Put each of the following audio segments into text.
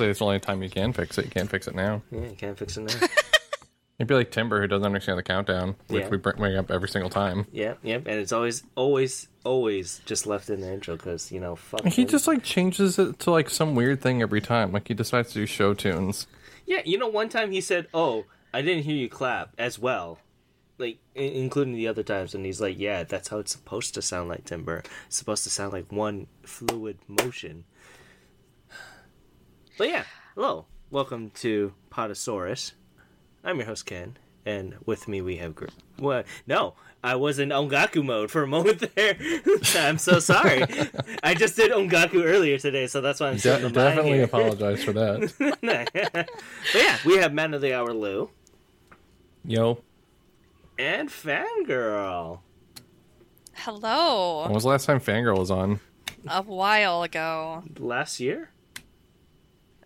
I'll it's the only time you can fix it. You can't fix it now. Yeah, I can't fix it now. It'd be like Timber, who doesn't understand the countdown, which Yeah. we bring up every single time. yeah, yeah, and it's always, always, always just left in the intro because you know, fuck. He him. just like changes it to like some weird thing every time. Like he decides to do show tunes. Yeah, you know, one time he said, "Oh, I didn't hear you clap" as well, like including the other times, and he's like, "Yeah, that's how it's supposed to sound like timber. It's supposed to sound like one fluid motion." But yeah, hello, welcome to Podosaurus. I'm your host Ken, and with me we have Gr- what? No, I was in Ongaku mode for a moment there. I'm so sorry. I just did Ongaku earlier today, so that's why I'm De- sitting in the mind definitely here. apologize for that. but yeah, we have Man of the Hour Lou Yo, and Fangirl. Hello. when was the last time Fangirl was on? A while ago. Last year?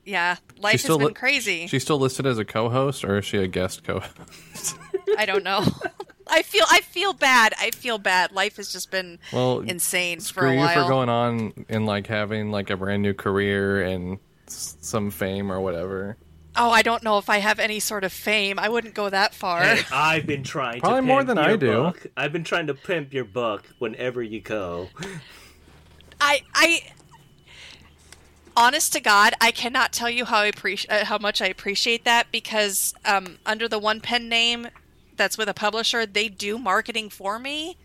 Yeah, life has been li- crazy. She's still listed as a co-host, or is she a guest co-host? I don't know. I feel I feel bad. I feel bad. Life has just been Well, insane for Screw a you while. for going on and like having like a brand new career and s- some fame or whatever. oh, I don't know if I have any sort of fame. I wouldn't go that far. I've been trying Probably to more than your I do. book. I've been trying to pimp your book whenever you go. I I honest to God, I cannot tell you how I appreciate uh, how much I appreciate that because um, under the one pen name that's with a publisher, they do marketing for me.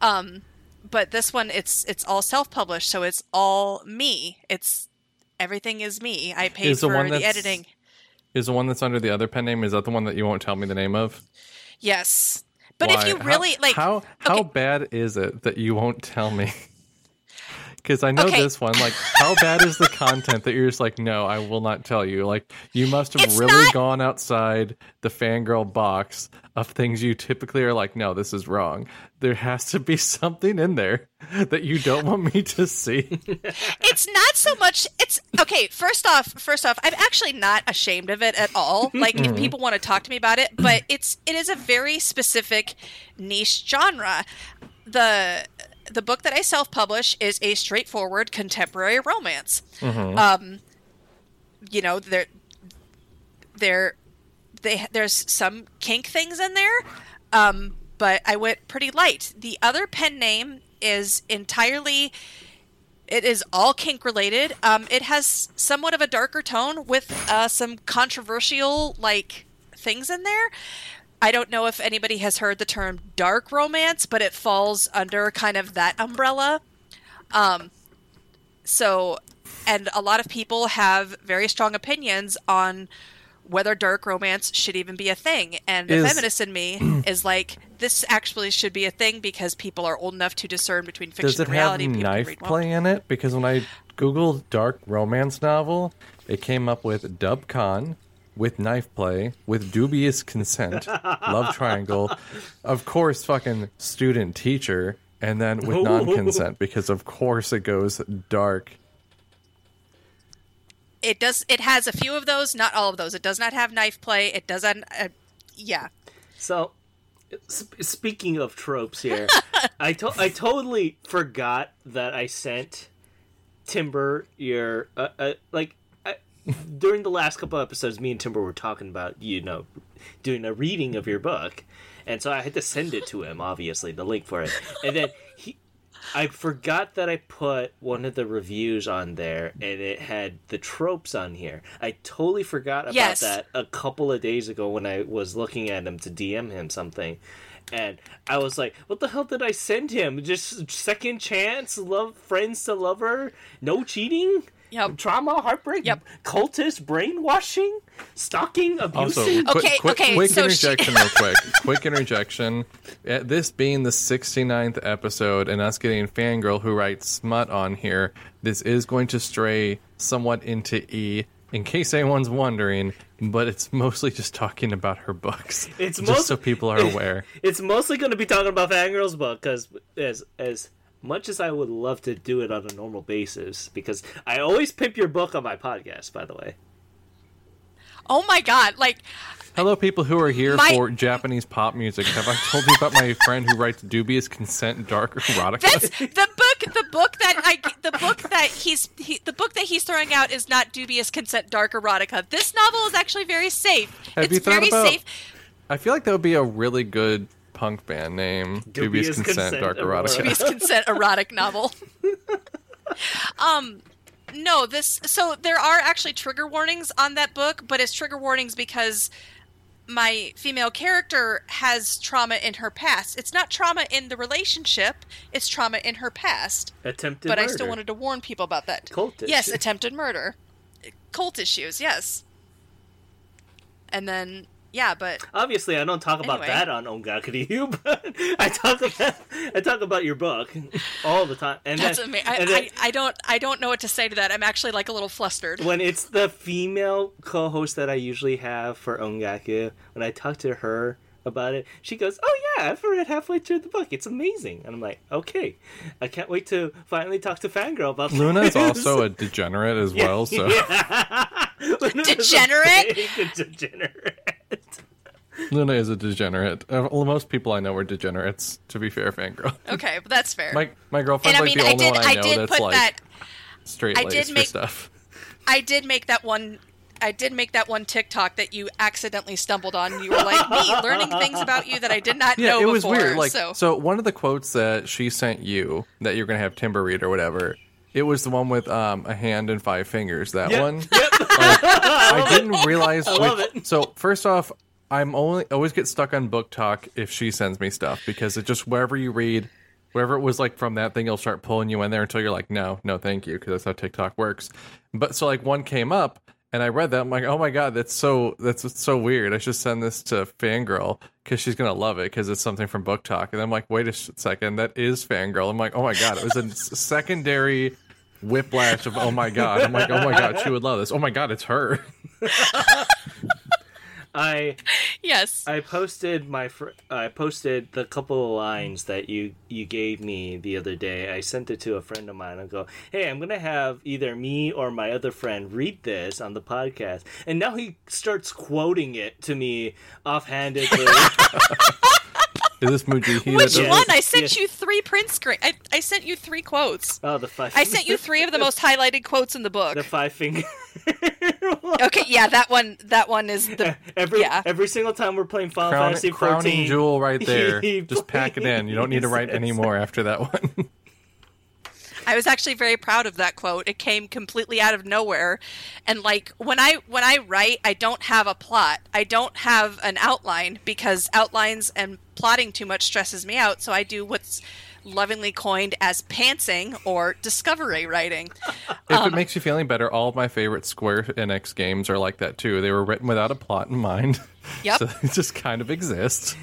Um, but this one, it's it's all self published, so it's all me. It's everything is me. I paid Is the for one the editing. Is the one that's under the other pen name? Is that the one that you won't tell me the name of? Yes, but Why? if you How- really like, how how okay. bad is it that you won't tell me? Because I know Okay. this one. Like, how bad is the content that you're just like, no, I will not tell you. Like, you must have It's really not- gone outside the fangirl box of things you typically are like, no, this is wrong. There has to be something in there that you don't want me to see. it's not so much it's okay first off first off i'm actually not ashamed of it at all like if mm-hmm. people want to talk to me about it but it's it is a very specific niche genre the the book that i self-publish is a straightforward contemporary romance um you know there there they there's some kink things in there um but i went pretty light the other pen name is entirely it is all kink related. Um, it has somewhat of a darker tone with uh, some controversial like things in there. I don't know if anybody has heard the term dark romance, but it falls under kind of that umbrella. Um, so, and a lot of people have very strong opinions on whether dark romance should even be a thing. And the feminist in me is like, this actually should be a thing because people are old enough to discern between fiction Does it and reality. have people knife play in it? Because when I googled dark romance novel, it came up with Dub Con, with knife play, with dubious consent, love triangle, of course, fucking student teacher, and then with non consent because of course it goes dark. it does it has a few of those not all of those. It does not have knife play. It doesn't uh, yeah. So, sp- speaking of tropes here, I to- I totally forgot that I sent Timber your uh, uh, like I, during the last couple episodes, me and Timber were talking about you know doing a reading of your book, and so I had to send it to him, obviously the link for it, and then he. I forgot that I put one of the reviews on there and it had the tropes on here. I totally forgot about Yes. that a couple of days ago when I was looking at him to DM him something. And I was like, what the hell did I send him? Just second chance, love friends to lover, no cheating? Yep. Trauma, heartbreak, Yep. cultist, brainwashing, stalking, abuse. Also, abusing. quick, Okay, quick, okay, quick so she- interjection, real quick. Quick interjection. Uh, This being the 69th episode and us getting Fangirl who writes smut on here, this is going to stray somewhat into E, in case anyone's wondering, but it's mostly just talking about her books. It's just most- so people are aware. It's mostly going to be talking about Fangirl's book because, as as much as I would love to do it on a normal basis, because I always pimp your book on my podcast, by the way. Oh my god! Like, Hello, people who are here My- for Japanese pop music. Have I told you about my friend who writes dubious consent dark erotica? that's the book. The book that I, the book that he's, he, the book that he's throwing out is not dubious consent dark erotica. This novel is actually very safe. Have it's you thought very about- safe. I feel like that would be a really good punk band name. Dubious, Dubious consent, Consent dark Erotica. erotica. dubious consent erotic novel. um, no, this. So there are actually trigger warnings on that book, but it's trigger warnings because my female character has trauma in her past. It's not trauma in the relationship; it's trauma in her past. Attempted but I still wanted to warn people about that. Cult Yes, issue. attempted murder, cult issues. Yes. And then yeah, but Obviously, I don't talk about Anyway. that on Ongakuryu, but I talk about I talk about your book all the time. And that's then, amazing. I, then I, I don't I don't know what to say to that. I'm actually like a little flustered. when it's the female co-host that I usually have for Ongaku, when I talk to her about it, she goes, "Oh yeah, I've read halfway through the book. It's amazing." And I'm like, "Okay, I can't wait to finally talk to Fangirl about Luna is also a degenerate as well, so Luna's a Degenerate? Degenerate. Luna is a degenerate. Uh, well, most people I know are degenerates. To be fair, fangirl. Okay, but that's fair. My my and girlfriend's I like mean, the I only did one I I know did that's put like that straight I did make- stuff. I did make that one. I did make that one TikTok that you accidentally stumbled on. You were like me learning things about you that I did not Yeah, know it was before. weird. Like, so, so one of the quotes that she sent you that you're gonna have Timber read or whatever. It was the one with um, a hand and five fingers. That Yep, one. Yep. I didn't realize. I love which- it. So first off, I'm only always get stuck on BookTok if she sends me stuff because it just wherever you read, wherever it was like from that thing, it'll start pulling you in there until you're like, no, no, thank you, because that's how TikTok works. But so like one came up and I read that, I'm like, oh my god, that's so that's so weird. I should send this to Fangirl because she's gonna love it because it's something from BookTok. And I'm like, wait a second, that is Fangirl. I'm like, oh my god, it was a secondary whiplash of oh my god. I'm like, oh my god, she would love this. Oh my god, it's her. I yes, I posted my fr- I posted the couple of lines that you you gave me the other day. I sent it to a friend of mine. I go, "Hey, I'm gonna have either me or my other friend read this on the podcast." And now he starts quoting it to me offhandedly. Is this Mujihi? which one? this? I sent yes. you three print screen. I, I sent you three quotes. oh, the five. I sent you three of the most highlighted quotes in the book. the five finger. Okay, yeah, that one. That one is the every yeah. every single time we're playing Final Crown, Fantasy crowning 14, jewel right there. Just pack it in. You don't need to write plays any more after that one. I was actually very proud of that quote. It came completely out of nowhere. And like when I when I write, I don't have a plot. I don't have an outline because outlines and plotting too much stresses me out, so I do what's lovingly coined as pantsing or discovery writing. if Um, it makes you feel any better, all of my favorite Square Enix games are like that too. They were written without a plot in mind. Yep. so it just kind of exists.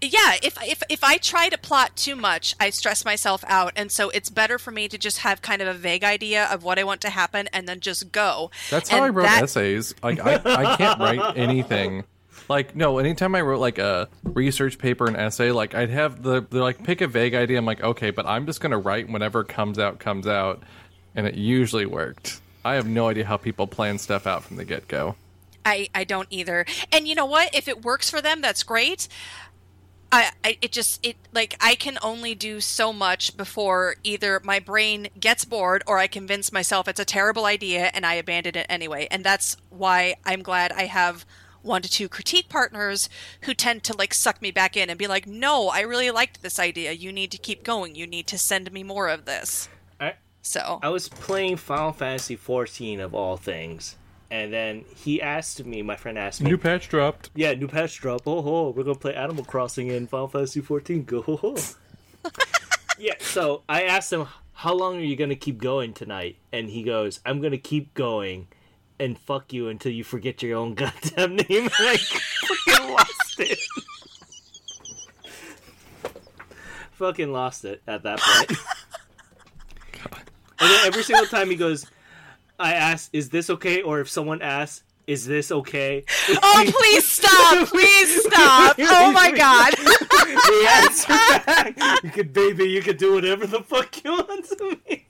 yeah if, if if i try to plot too much i stress myself out and so it's better for me to just have kind of a vague idea of what i want to happen and then just go That's how And I wrote that- essays. Like I, I can't write anything. Like no, anytime I wrote like a research paper, an essay, like I'd have the they're like pick a vague idea. I'm like, okay, but I'm just gonna write whenever comes out, comes out, and it usually worked. I have no idea how people plan stuff out from the get go. I, I don't either. And you know what? If it works for them, that's great. I, I it just it like I can only do so much before either my brain gets bored or I convince myself it's a terrible idea and I abandon it anyway. And that's why I'm glad I have one to two critique partners who tend to like suck me back in and be like, "No, I really liked this idea. You need to keep going. You need to send me more of this." I, So, I was playing Final Fantasy 14 of all things, and then he asked me. My friend asked me, New patch dropped. "Yeah, new patch drop. Oh ho, we're gonna play Animal Crossing in Final Fantasy 14. Go ho ho." yeah. So I asked him, "How long are you gonna keep going tonight?" And he goes, "I'm gonna keep going." And fuck you until you forget your own goddamn name. I fucking lost it. fucking lost it at that point. And then every single time he goes, I ask, is this okay? Or if someone asks, is this okay? oh please stop! Please stop! Oh my god! the answer back. You could, baby, you could do whatever the fuck you want to me.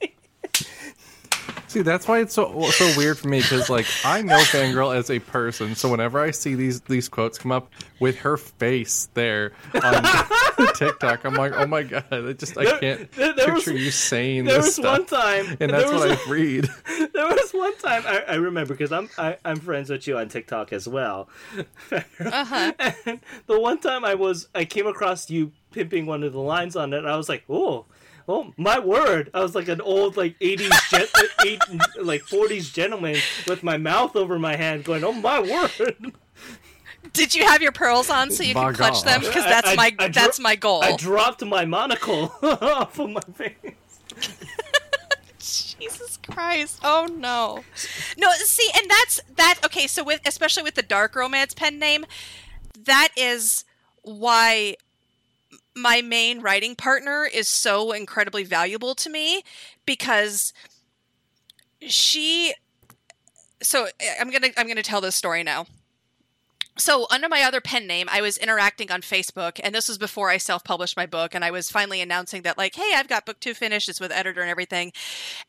See, that's why it's so so weird for me because like I know Fangirl as a person, so whenever I see these these quotes come up with her face there on TikTok, I'm like, oh my god, I just I can't there- there picture was- you saying this. There this was one time, and there that's was, what I read. there was one time I, I remember because I'm I, I'm friends with you on TikTok as well. Uh-huh. And the one time I was I came across you pimping one of the lines on it, and I was like, oh. Oh my word! I was like an old like eighties, gen- eight, like forties gentleman with my mouth over my hand, going, "Oh my word!" Did you have your pearls on so you My could clutch them? gosh. Because I- that's I- my I dro- that's my goal. I dropped my monocle off of my face. Jesus Christ! Oh no, no. See, and that's that. Okay, so with especially with the dark romance pen name, that is why my main writing partner is so incredibly valuable to me because she. So eh, I'm gonna I'm gonna tell this story now. So, under my other pen name, I was interacting on Facebook, and this was before I self published my book. And I was finally announcing that, like, hey, I've got book two finished, it's with editor and everything.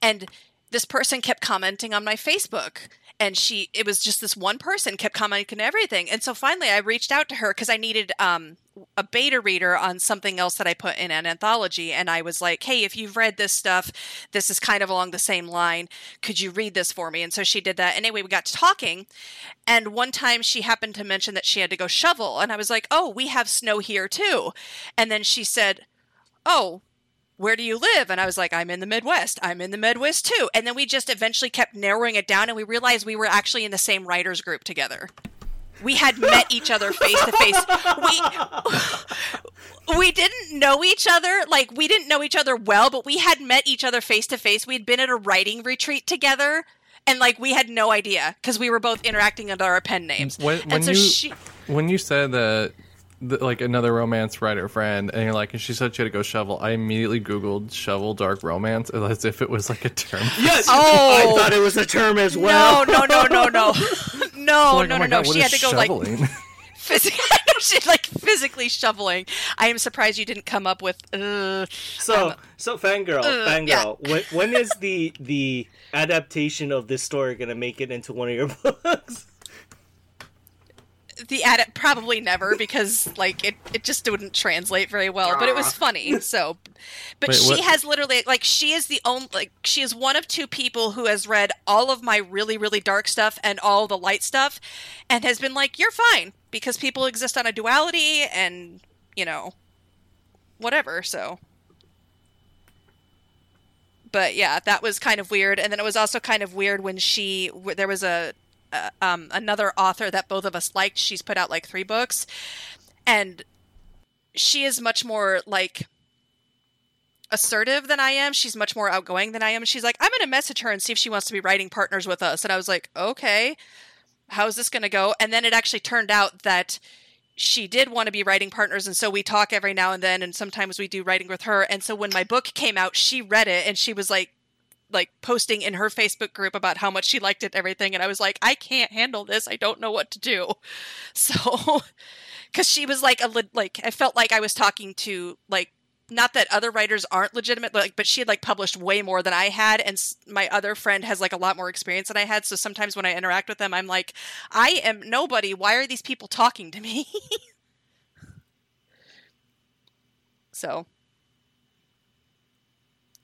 And this person kept commenting on my Facebook. And she, it was just this one person kept commenting everything. And so finally, I reached out to her because I needed um, a beta reader on something else that I put in an anthology. And I was like, hey, if you've read this stuff, this is kind of along the same line. Could you read this for me? And so she did that. And anyway, we got to talking. And one time she happened to mention that she had to go shovel. And I was like, oh, we have snow here too. And then she said, oh, where do you live? And I was like, I'm in the Midwest. I'm in the Midwest too. And then we just eventually kept narrowing it down and we realized we were actually in the same writers group together. We had met each other face to face. We we didn't know each other, like we didn't know each other well, but we had met each other face to face. We had been at a writing retreat together and like we had no idea because we were both interacting under our pen names. When, when and so you she when you said that, that, like another romance writer friend, and you're like, and she said she had to go shovel. I immediately googled shovel dark romance as if it was like a term. Yes, Oh. I thought it was a term as well. No, no, no, no, no. No, Like, no, oh no, my no. She had to go like shoveling? physically, she like physically shoveling. I am surprised you didn't come up with. Uh, So, so fangirl, Uh, fangirl. When, when is the the adaptation of this story gonna make it into one of your books? The edit probably never because like it, it just wouldn't translate very well but it was funny so. But Wait, she what- has literally like she is the only like she is one of two people who has read all of my really really dark stuff and all the light stuff and has been like you're fine because people exist on a duality and you know whatever so. But yeah that was kind of weird and then it was also kind of weird when she there was a uh, um, another author that both of us liked she's put out like three books and she is much more like assertive than I am. She's much more outgoing than I am. She's like, I'm going to message her and see if she wants to be writing partners with us. And I was like, okay, how's this going to go? And then it actually turned out that she did want to be writing partners. And so we talk every now and then. And sometimes we do writing with her. And so when my book came out, she read it and she was like, like posting in her Facebook group about how much she liked it and everything. And I was like, I can't handle this. I don't know what to do. So, because she was like a like I felt like I was talking to like not that other writers aren't legitimate, but like but she had like published way more than I had, and my other friend has like a lot more experience than I had. So sometimes when I interact with them, I'm like, I am nobody. Why are these people talking to me? so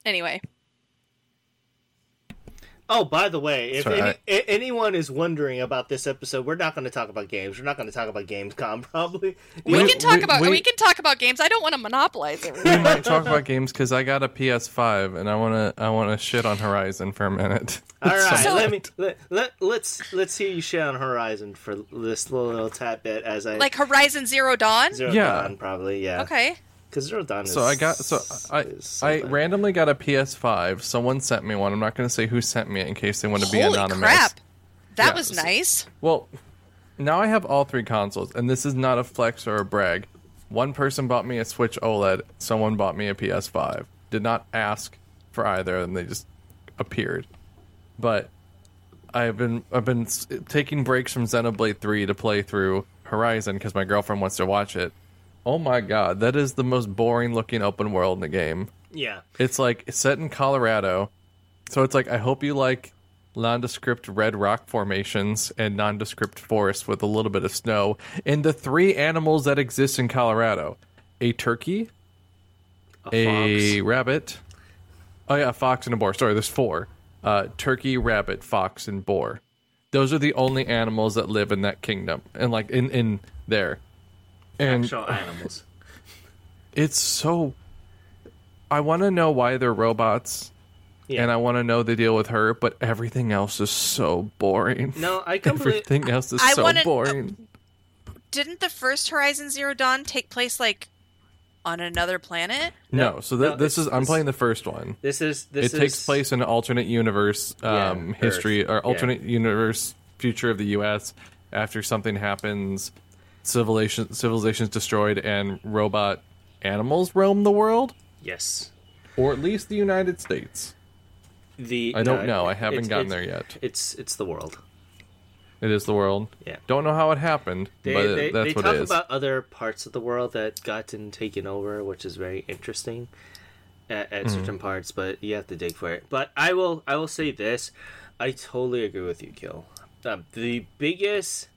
anyway, Oh, by the way, if Sorry, any, I- a- anyone is wondering about this episode, we're not going to talk about games. We're not going to talk about Gamescom, probably. we, We- can talk we- about we, we- can talk about games. I don't want to monopolize it. we might talk about games because I got a PS5 and I wanna I wanna shit on Horizon for a minute. All right, So- let me let, let let's let's hear you shit on Horizon for this little, little tad bit as I like Horizon Zero Dawn. Zero Yeah. Dawn probably yeah Okay. Because Zero Dawn is So I got so I is I randomly got a PS5. Someone sent me one. I'm not going to say who sent me it in case they want to be Holy anonymous. crap! That Yeah, was so- nice. Well, now I have all three consoles, and this is not a flex or a brag. One person bought me a Switch OLED. Someone bought me a PS5. Did not ask for either, and they just appeared. But I've been I've been taking breaks from Xenoblade 3 to play through Horizon because my girlfriend wants to watch it. Oh my god, that is the most boring looking open world in the game. Yeah. It's like it's set in Colorado. So it's like I hope you like nondescript red rock formations and nondescript forests with a little bit of snow and the three animals that exist in Colorado. A turkey, A, a fox. rabbit. Oh yeah, a fox and a boar. Sorry, there's four. Uh, turkey, rabbit, fox, and boar. Those are the only animals that live in that kingdom, and like in in there. And actual animals. it's so. I want to know why they're robots, Yeah. and I want to know the deal with her, but everything else is so boring. no, I completely. everything else is I so wanna- boring. Didn't the first Horizon Zero Dawn take place like on another planet? no, so th- no, this it's- is I'm this- playing the first one. This is this it takes place in alternate universe Yeah, um, Earth. history or Yeah. alternate universe future of the U.S. after something happens, civilization civilization's destroyed and robot animals roam the world, Yes. or at least the United States. The I don't no, know. I haven't it's- gotten it's- there yet. It's it's the world. It is the world. Yeah. Don't know how it happened, They but they, that's they what talk it is. about other parts of the world that gotten taken over, which is very interesting at, at Mm-hmm. certain parts. But you have to dig for it. But I will I will say this: I totally agree with you, Kill. Um, the biggest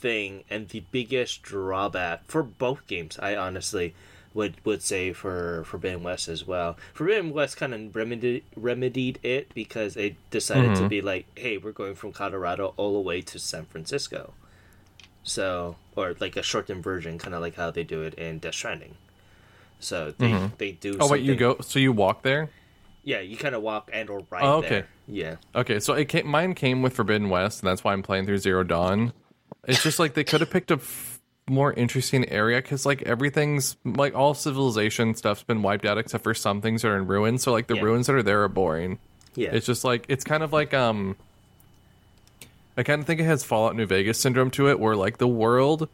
thing and the biggest drawback for both games, I honestly would would say for Forbidden West as well. Forbidden West kind of remedied remedied it because they decided Mm-hmm. to be like, hey, we're going from Colorado all the way to San Francisco. So, or like a shortened version, kind of like how they do it in Death Stranding. So they they do. oh wait, you go. So you walk there? Yeah, you kind of walk and or ride Oh, okay. there. Yeah, Okay, so it came, mine came with Forbidden West, and that's why I'm playing through Zero Dawn. It's just like they could have picked a f- more interesting area because like everything's like all civilization stuff's been wiped out except for some things that are in ruins. So like the Yeah. ruins that are there are boring. yeah. It's just like it's kind of like um I kind of think it has Fallout New Vegas syndrome to it where like the world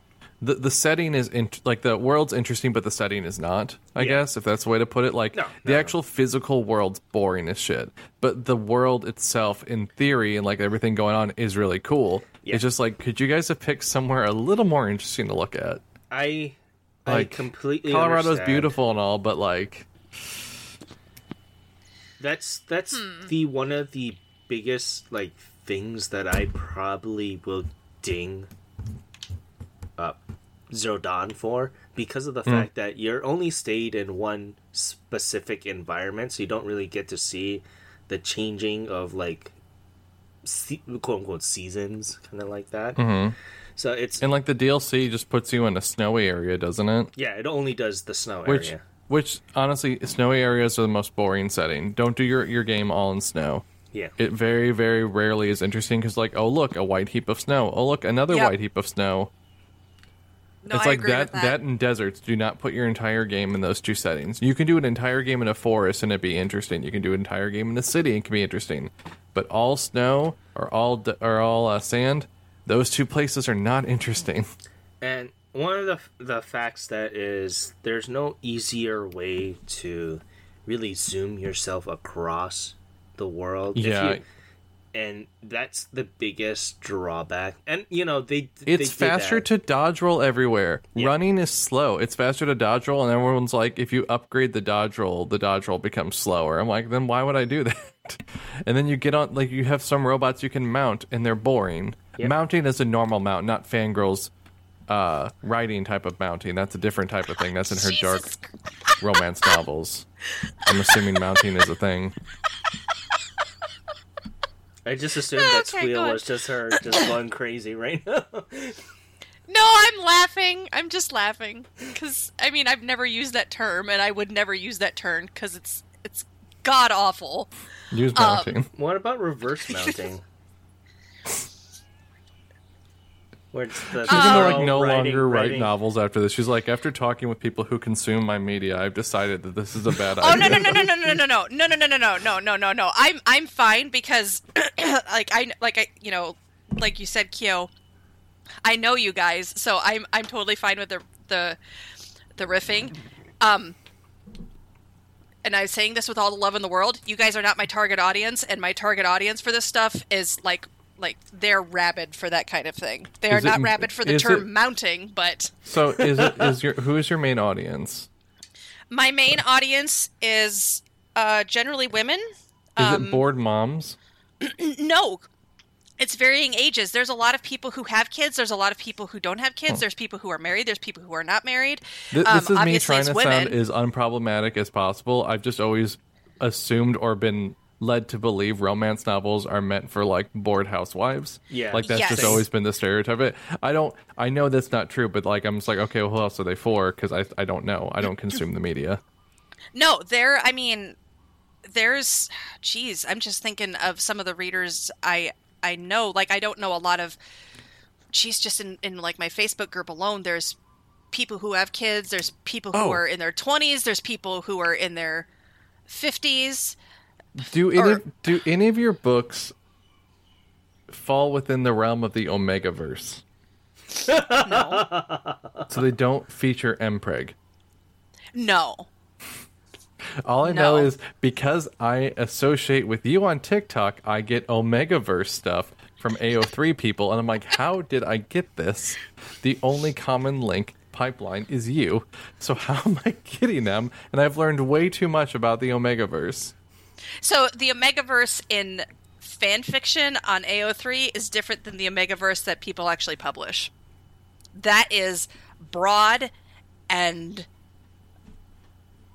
the the setting is in, like the world's interesting but the setting is not, I Yeah. guess, if that's the way to put it. Like No, the no, no. actual physical world's boring as shit. But the world itself in theory and like everything going on is really cool. Yeah. It's just like could you guys have picked somewhere a little more interesting to look at? I I Like completely Colorado's understand. beautiful and all, but like That's that's hmm. the one of the biggest like things that I probably will ding up Zero Dawn for because of the fact that you're only stayed in one specific environment, so you don't really get to see the changing of like se- quote unquote seasons, kind of like that. Mm-hmm. So it's and like the DLC just puts you in a snowy area, doesn't it? yeah, it only does the snow Which, area. which honestly, snowy areas are the most boring setting. Don't do your, your game all in snow. Yeah, It very, very rarely is interesting because, like, oh look, a white heap of snow. Oh look, another Yep. white heap of snow. No, it's I like agree that, with that. that. in deserts. Do not put your entire game in those two settings. You can do an entire game in a forest and it be interesting. You can do an entire game in a city and it can be interesting. But all snow or all d- or all uh, sand, those two places are not interesting. And one of the the facts that is there's no easier way to really zoom yourself across the world. if Yeah. you- and that's the biggest drawback. And you know they It's they faster that. to dodge roll everywhere. Yeah. Running is slow. It's faster to dodge roll, and everyone's like, if you upgrade the dodge roll, the dodge roll becomes slower. I'm like, then why would I do that? and then you get on, like, you have some robots you can mount, and they're boring. Yep. Mounting is a normal mount, not fangirls uh riding type of mounting that's a different type of thing that's in her dark romance novels i'm assuming mounting is a thing I just assumed that Okay, squeal was just her just going crazy right now. No, I'm laughing. I'm just laughing because I mean I've never used that term, and I would never use that term because it's it's god awful. use Um, mounting what about reverse mounting? Where it's the She's gonna like no riding- longer write riding- novels after this. She's like, after talking with people who consume my media, I've decided that this is a bad idea. Oh no no no no no no no no no no no no no no no no no. I'm I'm fine because like I like I you know like you said Kyo, I know you guys, so I'm I'm totally fine with the the the riffing. Um and I'm saying this with all the love in the world. You guys are not my target audience, and my target audience for this stuff is like like they're rabid for that kind of thing. They are it- not rabid for the term it- mounting, but So is it is your who is your main audience? my main audience is uh, generally women. Is Um, it bored moms? No, it's varying ages. There's a lot of people who have kids. There's a lot of people who don't have kids. There's people who are married. There's people who are not married. Th- Um, this is me trying to women. sound as unproblematic as possible. I've just always assumed or been led to believe romance novels are meant for like bored housewives. Yeah. like that's just always been the stereotype. it. I don't. I know that's not true, but like I'm just like, okay, well, who else are they for? Because I I don't know. I don't consume the media. No, there. I mean, there's. Geez, I'm just thinking of some of the readers I I know. Like, I don't know a lot of. Geez, just in in like my Facebook group alone, there's people who have kids. There's people who Oh. are in their 20s. There's people who are in their 50s. Do any Or- do any of your books fall within the realm of the Omegaverse? No, So they don't feature Mpreg. no. All I know is because I associate with you on TikTok, I get Omegaverse stuff from AO3 people, and I'm like, how did I get this? The only common link pipeline is you. So how am I getting them? And I've learned way too much about the Omegaverse. So the Omegaverse in fan fiction on AO3 is different than the Omegaverse that people actually publish. That is broad and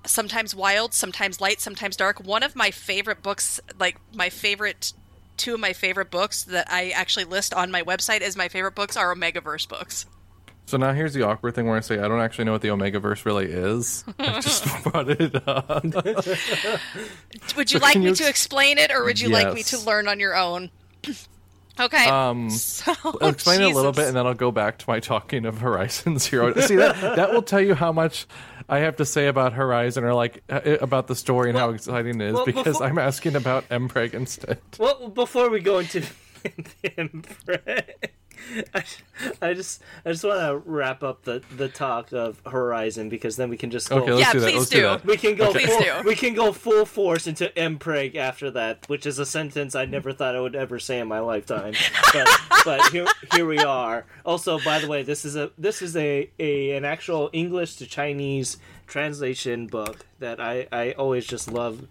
sometimes wild, sometimes light, sometimes dark. One of my favorite books, like my favorite two of my favorite books that I actually list on my website as my favorite books are Omegaverse books. So now here's the awkward thing where I say I don't actually know what the Omegaverse really is. I just brought it up. Would you So like me you to explain it or would you like me to learn on your own? okay. Um, so, I'll explain it a little bit, and then I'll go back to my talking of Horizon Zero. See that that will tell you how much I have to say about Horizon, or like uh, about the story and how exciting it is, well, because before- I'm asking about Mpreg instead. Well, before we go into I, I just I just want to wrap up the the talk of Horizon because then we can just go. Okay, let's Yeah, do that. please Let's do. do that. we can go Please full, do. we can go full force into Mpreg after that, which is a sentence I never thought I would ever say in my lifetime. But but here here we are. Also, by the way, this is a this is a, a an actual English to Chinese translation book that I I always just love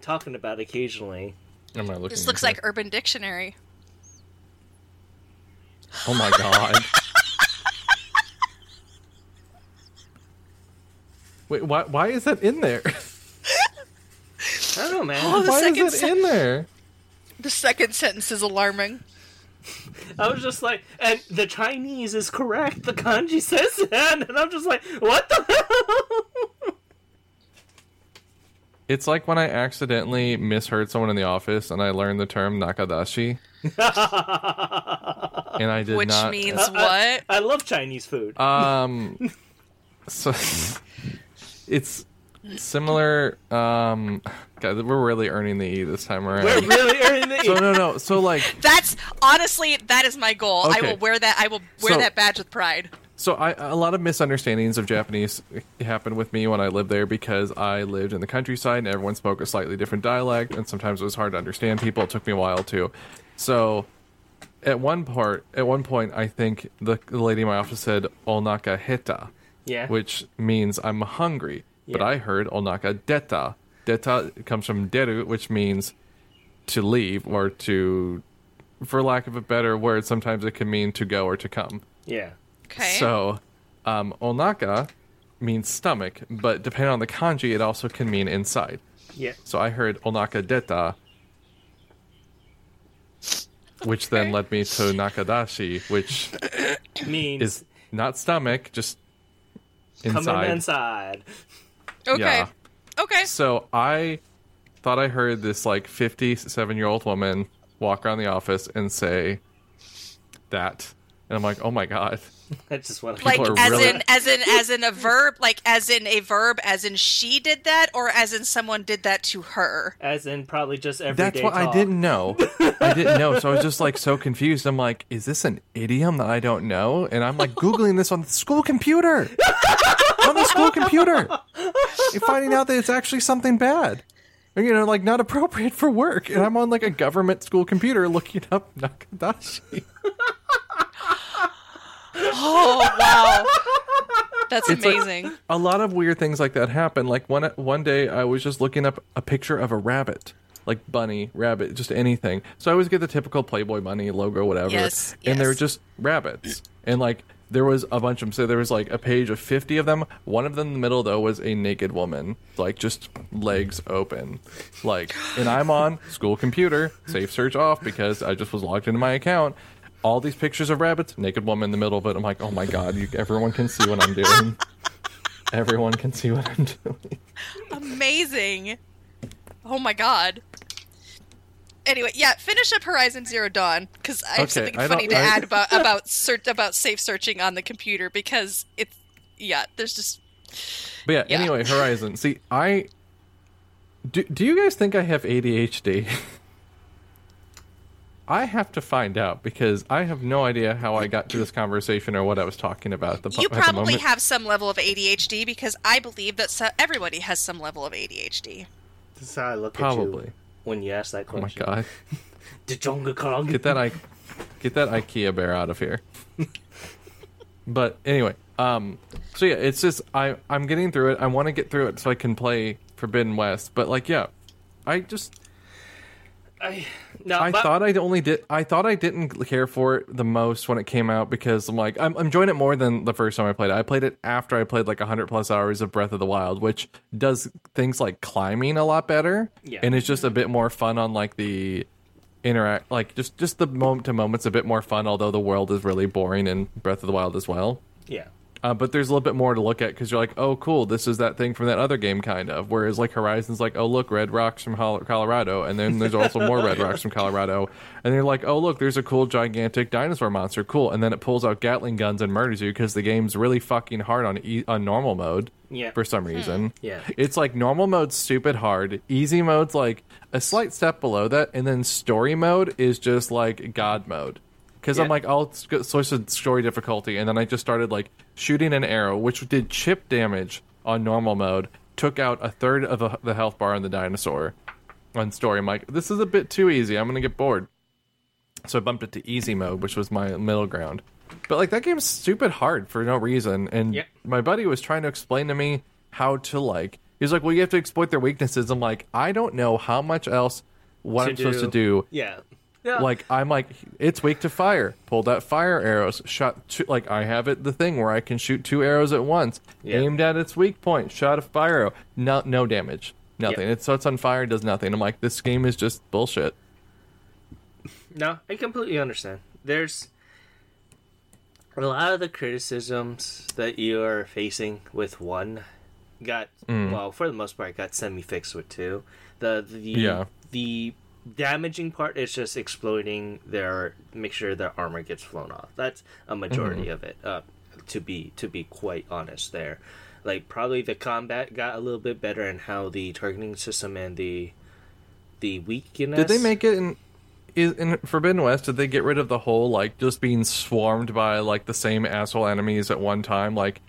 talking about occasionally. Am I looking? This looks here? like Urban Dictionary. Oh my god! Wait, why? Why is that in there? I don't know, man. Oh, the why second is it sen- in there? The second sentence is alarming. I was just like, and the Chinese is correct. The kanji says that, and I'm just like, what the hell? It's like when I accidentally misheard someone in the office, and I learned the term nakadashi, and I did Which not. Which means Uh, what? I love Chinese food. Um, so it's similar. Um, God, we're really earning the E this time around. We're really earning the E. So no, no. So like, That's honestly that is my goal. I will wear that. I will wear So- that badge with pride. so I a lot of misunderstandings of Japanese happened with me when I lived there because I lived in the countryside and everyone spoke a slightly different dialect, and sometimes it was hard to understand people. It took me a while too. So at one part, at one point, I think the, the lady in my office said "onaka heta," yeah. which means I'm hungry. But I heard onaka deta. Deta comes from deru, which means to leave or to, for lack of a better word, sometimes it can mean to go or to come. yeah. Okay. So, um, onaka means stomach, but depending on the kanji, it also can mean inside. Yeah. So I heard onaka deta, which then led me to nakadashi, which Means is not stomach, just coming inside. inside. okay. yeah. Okay. So I thought I heard this like 57 year old woman walk around the office and say that. And I'm like, oh my God. I just want to Like as really- in as in as in a verb, like as in a verb, as in she did that, or as in someone did that to her. as in probably just everyday That's what I didn't know. I didn't know. So I was just like so confused. I'm like, is this an idiom that I don't know? And I'm like Googling this on the school computer. on the school computer. You're finding out that it's actually something bad. you know, like not appropriate for work. And I'm on like a government school computer looking up Nakadashi. Oh wow, that's It's like- amazing. a lot of weird things like that happen. Like one one day, I was just looking up a picture of a rabbit, like bunny, rabbit, just anything. So I always get the typical Playboy bunny logo, whatever. Yes, And they're just rabbits, and like there was a bunch of them. So there was like a page of fifty of them. One of them in the middle though was a naked woman, like just legs open, like. And I'm on school computer, safe search off because I just was logged into my account. All these pictures of rabbits, naked woman in the middle of it. I'm like, oh my god, you, everyone can see what I'm doing. Everyone can see what I'm doing. Amazing. Oh my god. Anyway, yeah, finish up Horizon Zero Dawn because I have Okay, something I funny to I- add about about search about safe searching on the computer because it's yeah, there's just But yeah, Yeah. anyway, Horizon. See, I do. Do you guys think I have ADHD? I have to find out because I have no idea how I got to this conversation or what I was talking about. At the, po- you at the probably have some level of ADHD because I believe that so, everybody has some level of ADHD. That's how I look at Probably. you when you ask that question. Oh my question. god! Djungelskog. Get that I get that IKEA bear out of here. but anyway, um, so yeah, it's just I I'm getting through it. I want to get through it so I can play Forbidden West. But like, yeah, I just I, no, I but- thought I only did. I thought I didn't care for it the most when it came out because I'm like I'm, I'm enjoying it more than the first time I played it. I played it after I played like 100 plus hours of Breath of the Wild, which does things like climbing a lot better, Yeah. and it's just a bit more fun on like the interact, like just just the moment to moments a bit more fun. Although the world is really boring in Breath of the Wild as well. yeah. Uh, but there's a little bit more to look at because you're like, oh, cool, this is that thing from that other game, kind of. Whereas like Horizon's like, oh, look, red rocks from Hol- Colorado, and then there's also more red rocks from Colorado, and you're like, oh, look, there's a cool gigantic dinosaur monster, cool, and then it pulls out Gatling guns and murders you because the game's really fucking hard on e- on normal mode. Yeah. For some reason. Yeah. It's like normal mode's stupid hard, easy mode's like a slight step below that, and then story mode is just like God mode. Because I'm like, I'll switch the story difficulty, and then I just started like shooting an arrow, which did chip damage on normal mode, took out a third of the, the health bar on the dinosaur on story. I'm like, this is a bit too easy. I'm gonna get bored. So I bumped it to easy mode, which was my middle ground. But like that game's stupid hard for no reason. And Yeah. my buddy was trying to explain to me how to like. He's like, well, you have to exploit their weaknesses. I'm like, I don't know how much else what I'm supposed to do Yeah. Yeah. like I'm like it's weak to fire. Pulled out fire arrows. Shot two, like I have it the thing where I can shoot two arrows at once. Yeah. Aimed at its weak point. Shot a fire arrow. No no damage. Nothing. Yeah. It's so on fire. Does nothing. I'm like this game is just bullshit. No, I completely understand. There's a lot of the criticisms that you are facing with one got Mm. well for the most part got semi fixed with two. The the Yeah. the damaging part is just exploiting their make sure their armor gets flown off. That's a majority Mm-hmm. of it. Uh, to be to be quite honest, there, like probably the combat got a little bit better and how the targeting system and the the weakness. Did they make it in in Forbidden West? Did they get rid of the whole like just being swarmed by like the same asshole enemies at one time? Like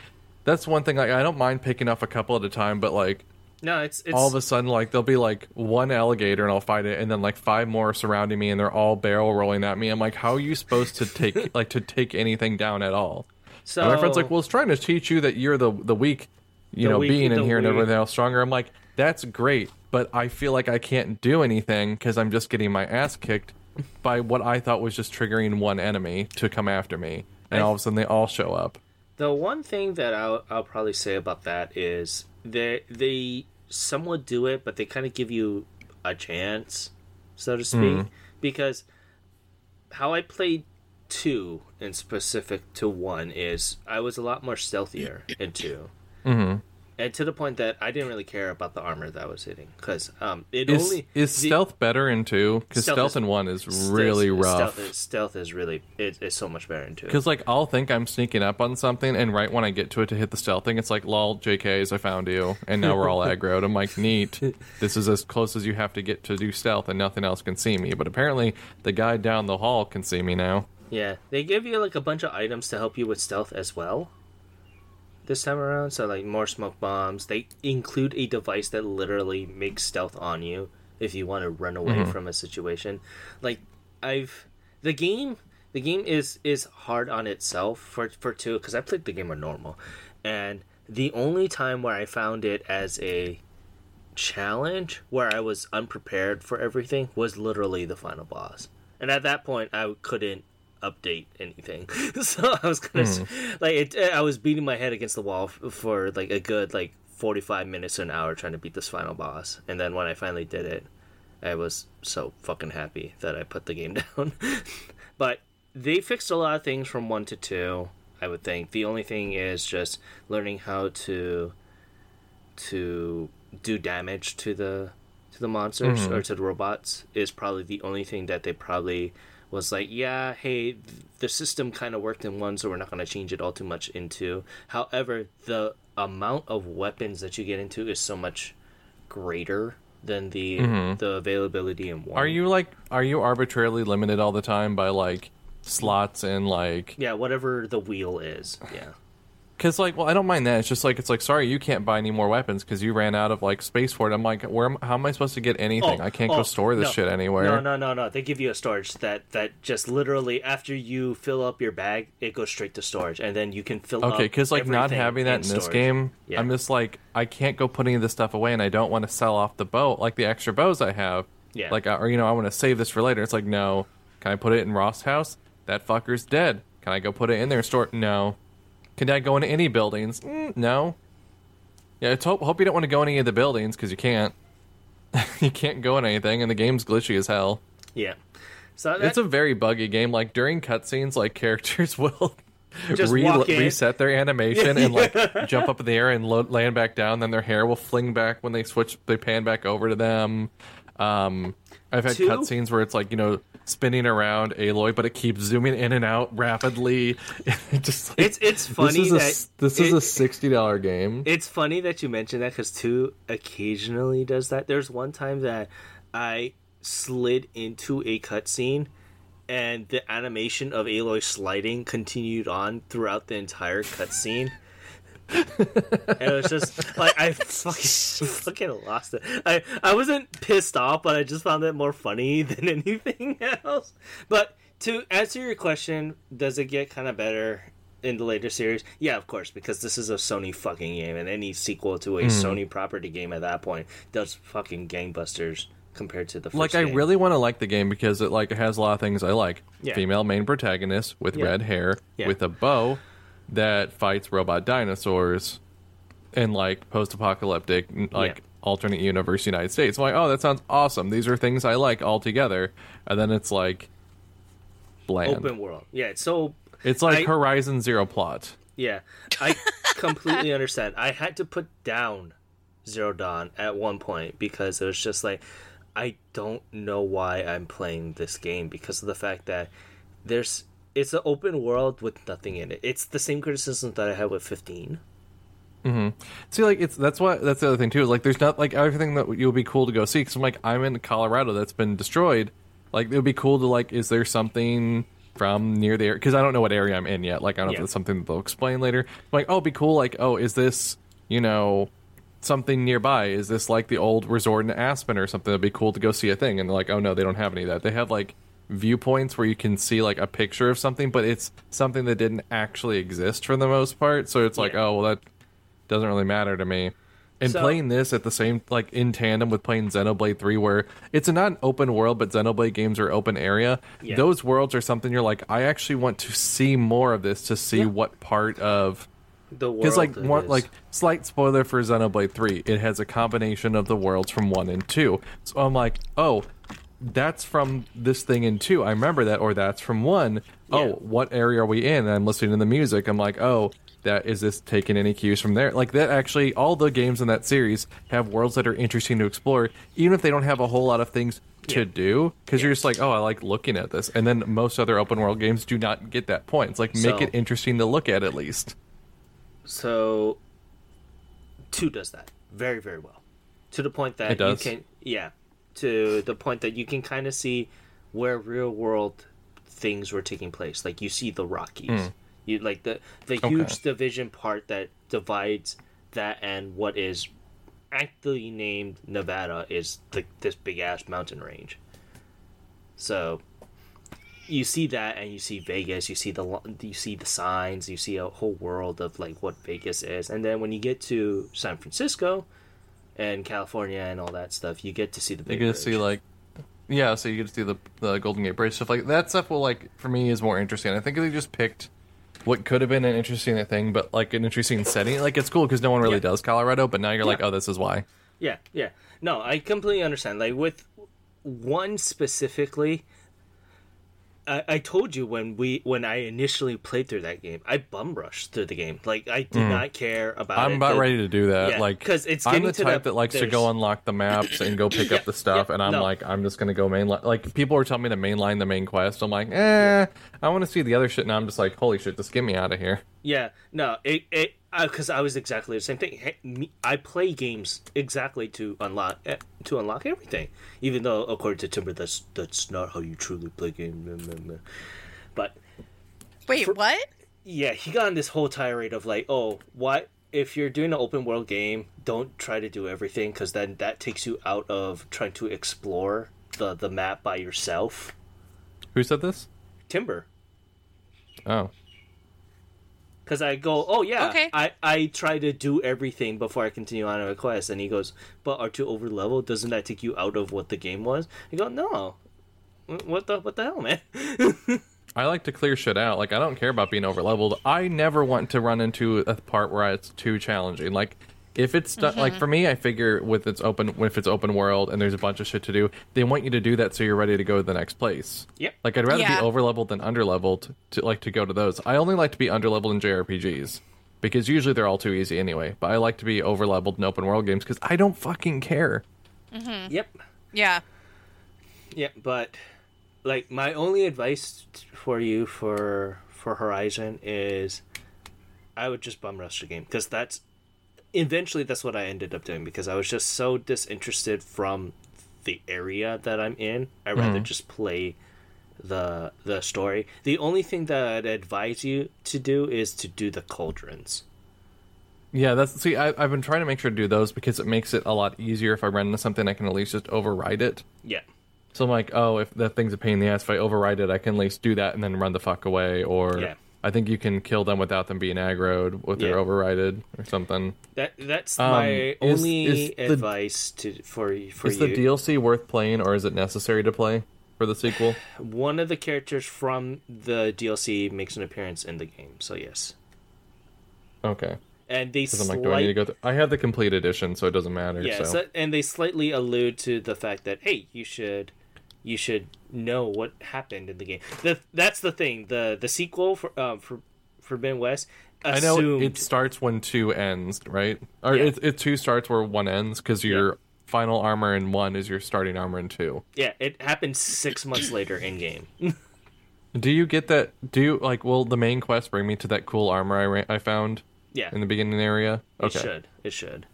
that's one thing. Like I don't mind picking off a couple at a time, but like No, it's it's all of a sudden like there'll be like one alligator and I'll fight it and then like five more surrounding me and they're all barrel rolling at me. I'm like, how are you supposed to take like to take anything down at all? so And my friend's like, well, it's trying to teach you that you're the the weak, you The know, weak- being in the here and everything else stronger. I'm like, that's great, but I feel like I can't do anything because I'm just getting my ass kicked by what I thought was just triggering one enemy to come after me, and I- all of a sudden they all show up. The one thing that I'll I'll probably say about that is they they somewhat do it, but they kind of give you a chance, so to speak, because how I played two in specific to one is I was a lot more stealthier in 2 mm-hmm. And to the point that I didn't really care about the armor that I was hitting because um it Is only is the- stealth better in two? Because Stealth stealth is- in one is stealth- really rough. Stealth is, stealth is really it, it's so much better in two. Because like I'll think I'm sneaking up on something, and right when I get to it to hit the stealth thing, it's like, "Lol, JK's, I found you," and now we're all aggroed. I'm like, "Neat, this is as close as you have to get to do stealth, and nothing else can see me." But apparently, the guy down the hall can see me now. Yeah, they give you like a bunch of items to help you with stealth as well. This time around. So like more smoke bombs. They include a device that literally makes stealth on you if you want to run away mm-hmm. from a situation. Like I've the game the game is is hard on itself for for two because I played the game on normal, and the only time where I found it as a challenge where I was unprepared for everything was literally the final boss. And at that point, I couldn't update anything, so I was gonna s hmm. like it. Uh, I was beating my head against the wall for like a good like forty five minutes to an hour trying to beat this final boss. And then when I finally did it, I was so fucking happy that I put the game down. but they fixed a lot of things from one to two. I would think the only thing is just learning how to to do damage to the to the monsters mm-hmm. or to the robots is probably the only thing that they probably was like, yeah, hey, the system kind of worked in one, so we're not going to change it all too much into. However, the amount of weapons that you get into is so much greater than the mm-hmm. the availability in one. Are you like are you arbitrarily limited all the time by like slots and like Yeah, whatever the wheel is. Yeah. Because like, well, I don't mind that. It's just like it's like, sorry, you can't buy any more weapons because you ran out of like space for it. I'm like, where? am- How am I supposed to get anything? Oh, I can't oh, go store this no. shit anywhere. No, no, no, no. They give you a storage that that just literally after you fill up your bag, it goes straight to storage, and then you can fill. Up Okay, because like not having that in, this game, Yeah. I'm just like, I can't go put any of this stuff away, and I don't want to sell off the bow, like the extra bows I have. Yeah. Like, or you know, I want to save this for later. It's like, no. Can I put it in Ross' house? That fucker's dead. Can I go put it in there store? it? No. Can I go into any buildings? Mm, no. Yeah, it's hope hope you don't want to go in any of the buildings because you can't. you can't go in anything, and the game's glitchy as hell. Yeah. So that, It's a very buggy game. Like during cutscenes, like characters will Just re- reset their animation and like jump up in the air and lo- land back down. Then their hair will fling back when they switch. They pan back over to them. Um, I've had Two? cutscenes where it's like you know spinning around Aloy, but it keeps zooming in and out rapidly. Just like, it's it's funny this is a, that s- this is it- a sixty dollar game. It's funny that you mentioned that because two occasionally does that. There's one time that I slid into a cutscene, and the animation of Aloy sliding continued on throughout the entire cutscene. And it was just like I fucking fucking lost it. I I wasn't pissed off, but I just found it more funny than anything else. But to answer your question, does it get kind of better in the later series? Yeah, of course, because this is a Sony fucking game, and any sequel to a hmm. Sony property game at that point does fucking gangbusters compared to the first like I really want to like the game because it like it has a lot of things I like. Yeah. Female main protagonist with Yeah. red hair Yeah. with a bow that fights robot dinosaurs in like post-apocalyptic like Yeah. alternate universe United States. I'm like, oh, that sounds awesome. These are things I like all together. And then it's like bland. open world. Yeah, it's so It's like I- Horizon Zero plot. Yeah, I completely understand. I had to put down Zero Dawn at one point because it was just like I don't know why I'm playing this game because of the fact that there's it's an open world with nothing in it. It's the same criticism that I had with 15. hmm See, like it's that's what that's the other thing too. Is like there's not like everything that you'll be cool to go see. Because I'm like I'm in Colorado that's been destroyed. Like it would be cool to like. Is there something from near there? Because I don't know what area I'm in yet. Like I don't know if it's something that they'll explain later. I'm like oh, it'd be cool. Like oh, is this you know something nearby? Is this like the old resort in Aspen or something? It'd be cool to go see a thing. And they're like oh no, they don't have any of that. They have like viewpoints where you can see like a picture of something, but it's something that didn't actually exist for the most part. So it's like Yeah. oh well that doesn't really matter to me. And So- playing this at the same like in tandem with playing Xenoblade 3 where it's not an open world but Xenoblade games are open area. Yeah. Those worlds are something you're like I actually want to see more of this to see Yeah. what part of The world because like one like slight spoiler for Xenoblade 3 it has a combination of the worlds from 1 and 2. So I'm like, "Oh, that's from this thing in 2. I remember that or that's from 1. Oh, Yeah. what area are we in?" And I'm listening to the music. I'm like, "Oh, that is this taking any cues from there?" Like that actually all the games in that series have worlds that are interesting to explore even if they don't have a whole lot of things to Yeah. do because you're just like, "Oh, I like looking at this." And then most other open world games do not get that point. It's like make So- it interesting to look at at least. So, two does that very very well, to the point that It does? you can yeah, to the point that you can kind of see where real world things were taking place. Like you see the Rockies, hmm. You like the the huge division part that divides that and what is actually named Nevada is the, this big ass mountain range. So you see that, and you see Vegas. You see the you see the signs. You see a whole world of like what Vegas is, and then when you get to San Francisco and California and all that stuff, you get to see the You big. get to see like, yeah, so you get to see the the Golden Gate Bridge stuff like that stuff. Will like for me is more interesting. I think they just picked what could have been an interesting thing, but like an interesting setting. Like it's cool because no one really Yeah. does Colorado, but now you're like, Yeah. oh, this is why. Yeah, yeah. No, I completely understand. Like with one specifically, I, I told you when we when I initially played through that game, I bum rushed through the game. Like I did not care about. Mm. I'm it. about ready to do that. yeah, like, 'cause it's I'm the type the- that likes to go unlock the maps and go pick up the stuff, yeah, and I'm no. like, I'm just gonna go mainline. Like, people are telling me to mainline the main quest. I'm like, eh, I want to see the other shit, and I'm just like, holy shit, just get me out of here. Yeah, no, it it Uh, because I was exactly the same thing. I play games exactly to unlock eh, to unlock everything, even though according to Timber, that's that's not how you truly play game. Mm, mm, mm. But Wait, what? yeah, he got on this whole tirade of like, oh, what if you're doing an open world game? Don't try to do everything because then that takes you out of trying to explore the the map by yourself. Who said this? Timber, Oh, because I go, oh yeah, Okay. I I try to do everything before I continue on a quest, and he goes, but are to over level? Doesn't that take you out of what the game was? I go, no. What the what the hell, man? I like to clear shit out. Like I don't care about being over leveled. I never want to run into a part where it's too challenging. Like if it's stu- like mm-hmm. for me, I figure with its open if it's open world and there's a bunch of shit to do, they want you to do that so you're ready to go to the next place. Yep. Like I'd rather Yeah. be over leveled than under leveled to like to go to those. I only like to be under leveled in JRPGs because usually they're all too easy anyway. But I like to be over leveled in open world games because I don't fucking care. Mm-hmm. Yep. Yeah. Yeah, but like my only advice for you for for Horizon is I would just bum rush the game because that's eventually that's what I ended up doing because I was just so disinterested from the area that I'm in. I'd rather mm-hmm. just play the the story. The only thing that I'd advise you to do is to do the cauldrons. Yeah, that's see. I, I've been trying to make sure to do those because it makes it a lot easier if I run into something. I can at least just override it. Yeah. So I'm like, oh, if that thing's a pain in the ass, if I override it, I can at least do that and then run the fuck away. Or Yeah. I think you can kill them without them being aggroed with their Yeah. overrided or something. That that's Um, my only is the- advice to for for Is you. the DLC worth playing or is it necessary to play for the sequel? one of the characters from the DLC makes an appearance in the game, so yes. Okay. And they slight, like, do I need to go through? I have the complete edition, so it doesn't matter. yeah, so. so- and they slightly allude to the fact that hey, you should you should know what happened in the game. The, that's the thing. The the sequel for um, for Forbidden West I know it starts when two ends, right? Or Yeah. it, it two starts where one ends because your final armor in one is your starting armor in two. yeah, it happened six months later in game. Do you get that? Do you like? Will the main quest bring me to that cool armor I ra- I found yeah, in the beginning area? it Okay. should. It should.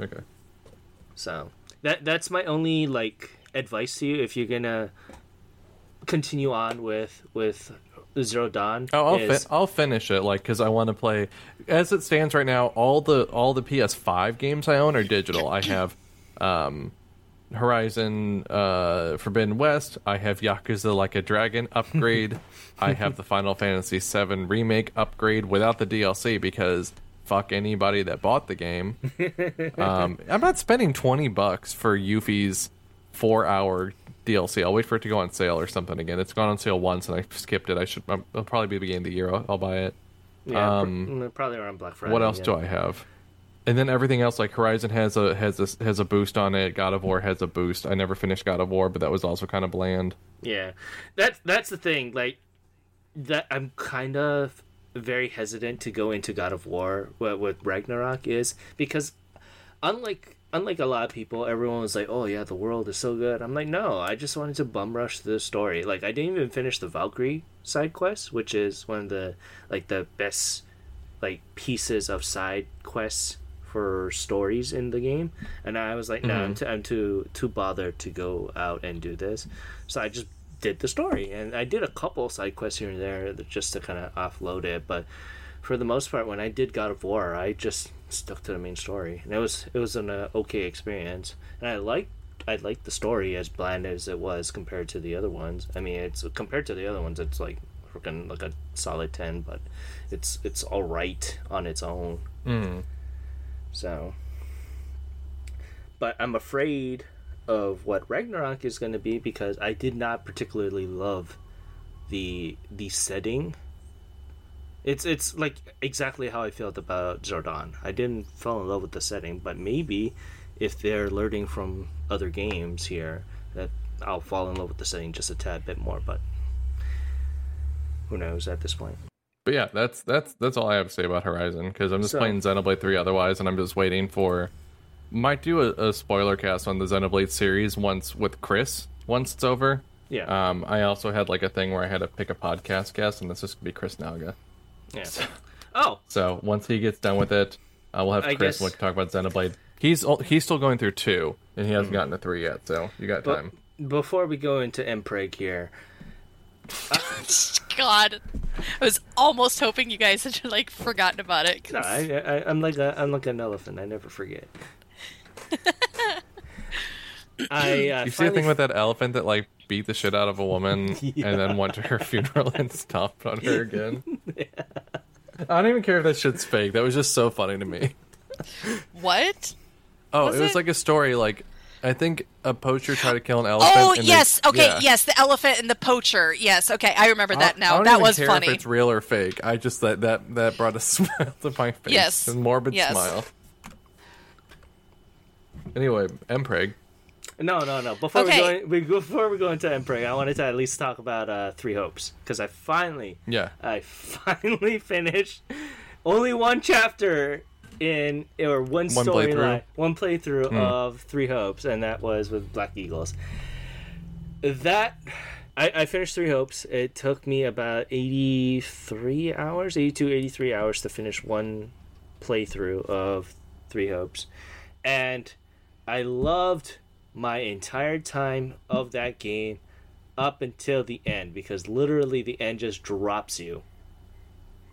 Okay. So that that's my only like advice to you if you're gonna continue on with with Zero Dawn. Oh, I'll is- fi- I'll finish it like because I want to play. As it stands right now, all the all the PS5 games I own are digital. I have um, Horizon uh, Forbidden West. I have Yakuza Like a Dragon upgrade. I have the Final Fantasy VII remake upgrade without the DLC because fuck anybody that bought the game. um, I'm not spending twenty bucks for Yuffie's four hour DLC. I'll wait for it to go on sale or something again. It's gone on sale once and I skipped it. I should. um, It'll probably be the beginning of the year. I'll, I'll buy it. yeah, um, mm, probably around Black Friday. What else yeah. do I have? And then everything else, like Horizon has a has a has a boost on it. God of War has a boost. I never finished God of War, but that was also kind of bland. Yeah, that's that's the thing. Like that, I'm kind of very hesitant to go into God of War with, with Ragnarok is because unlike unlike a lot of people, everyone was like, "Oh yeah, the world is so good." I'm like, no, I just wanted to bum rush the story. Like I didn't even finish the Valkyrie side quest, which is one of the like the best like pieces of side quests for stories in the game and i was like no I'm, mm-hmm. too, I'm too too bothered to go out and do this so i just did the story, and I did a couple side quests here and there just to kind of offload it. But for the most part, when I did God of War, I just stuck to the main story, and it was it was an uh, okay experience, and I liked. I liked the story as bland as it was compared to the other ones. I mean, it's compared to the other ones, it's like freaking like a solid ten, but it's it's all right on its own. Mm. So, but I'm afraid of what Ragnarok is going to be because I did not particularly love the the setting. It's it's like exactly how I felt about Zero Dawn. I didn't fall in love with the setting, but maybe if they're learning from other games here, that I'll fall in love with the setting just a tad bit more. But who knows at this point? But yeah, that's that's that's all I have to say about Horizon because I'm just So- playing Xenoblade Three otherwise, and I'm just waiting for. Might do a, a spoiler cast on the Xenoblade series once with Chris once it's over. Yeah, Um, I also had like a thing where I had to pick a podcast guest, and this is gonna be Chris Nalga. Yeah. Oh, So once he gets done with it, uh, we'll have I Chris guess- we'll talk about Xenoblade. He's he's still going through two, and he hasn't gotten to three yet. So you got but time. before we go into Mpreg here, God, I was almost hoping you guys had like forgotten about it. 'cause- No, I, I, I'm like a, I'm like an elephant. I never forget. I uh, You see the finally- thing with that elephant that like beat the shit out of a woman and then went to her funeral and stomped on her again? I don't even care if that shit's fake. That was just so funny to me. what? Oh, Was it was it? like a story. Like I think a poacher tried to kill an elephant. Oh and they- yes, okay, yeah. yes, the elephant and the poacher. Yes, okay, I remember that I- I now. don't That even was care funny. If it's real or fake, I just that that that brought a smile to my face. Yes. a morbid Yes. smile. Anyway, Mpreg. No, no, no. Before Okay. we go, we, before we go into Mpreg, I wanted to at least talk about uh, Three Hopes because I finally, Yeah. I finally finished only one chapter in or one, One playthrough? Storyline, one playthrough of Three Hopes, and that was with Black Eagles. That I, I finished Three Hopes. It took me about 83 hours, 82, 83 hours to finish one playthrough of Three Hopes. And I loved my entire time of that game up until the end because literally the end just drops you.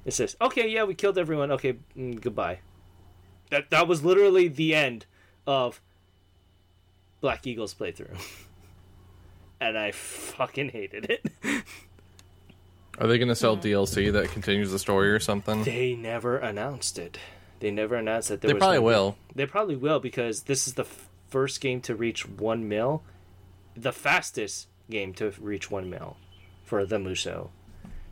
It says, "Okay, yeah, we killed everyone. Okay, mm, goodbye." That that was literally the end of Black Eagles playthrough. and I fucking hated it. Are they going to sell DLC that continues the story or something? they never announced it. They never announced that there They was probably gonna will. They probably will because this is the f- first game to reach one mil, the fastest game to reach one mil for the Musou.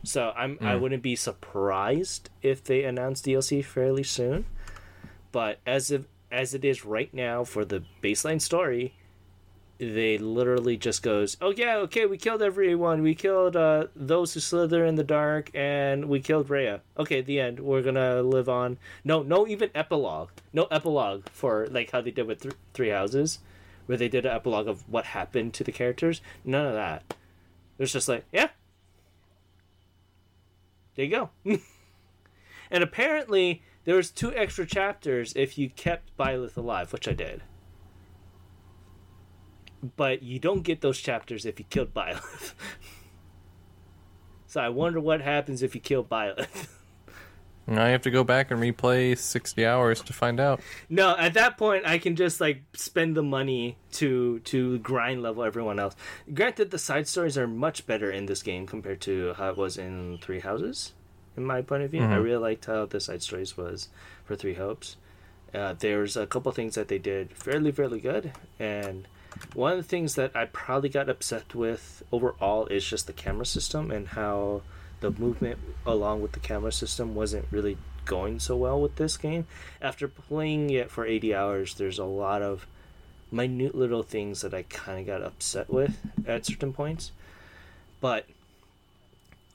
So I'm I hmm. wouldn't be surprised if they announce DLC fairly soon. But as of as it is right now for the baseline story, they literally just goes, "Oh yeah, okay, we killed everyone. We killed uh, those who slither in the dark, and we killed Rhea. Okay, the end. We're gonna live on. No, no, even epilogue. No epilogue for like how they did with th- Three Houses, where they did an epilogue of what happened to the characters. None of that. It's just like, yeah, there you go. and apparently, there was two extra chapters if you kept Byleth alive, which I did but you don't get those chapters if you killed Byleth. so I wonder what happens if you kill Byleth. Now I have to go back and replay 60 hours to find out. no, at that point I can just like spend the money to to grind level everyone else. Granted, the side stories are much better in this game compared to how it was in Three Houses. In my point of view, I really liked how the side stories was for Three Hopes. Uh, there's a couple things that they did fairly, fairly good, and one of the things that I probably got upset with overall is just the camera system and how the movement along with the camera system wasn't really going so well with this game. After playing it for 80 hours, there's a lot of minute little things that I kind of got upset with at certain points. But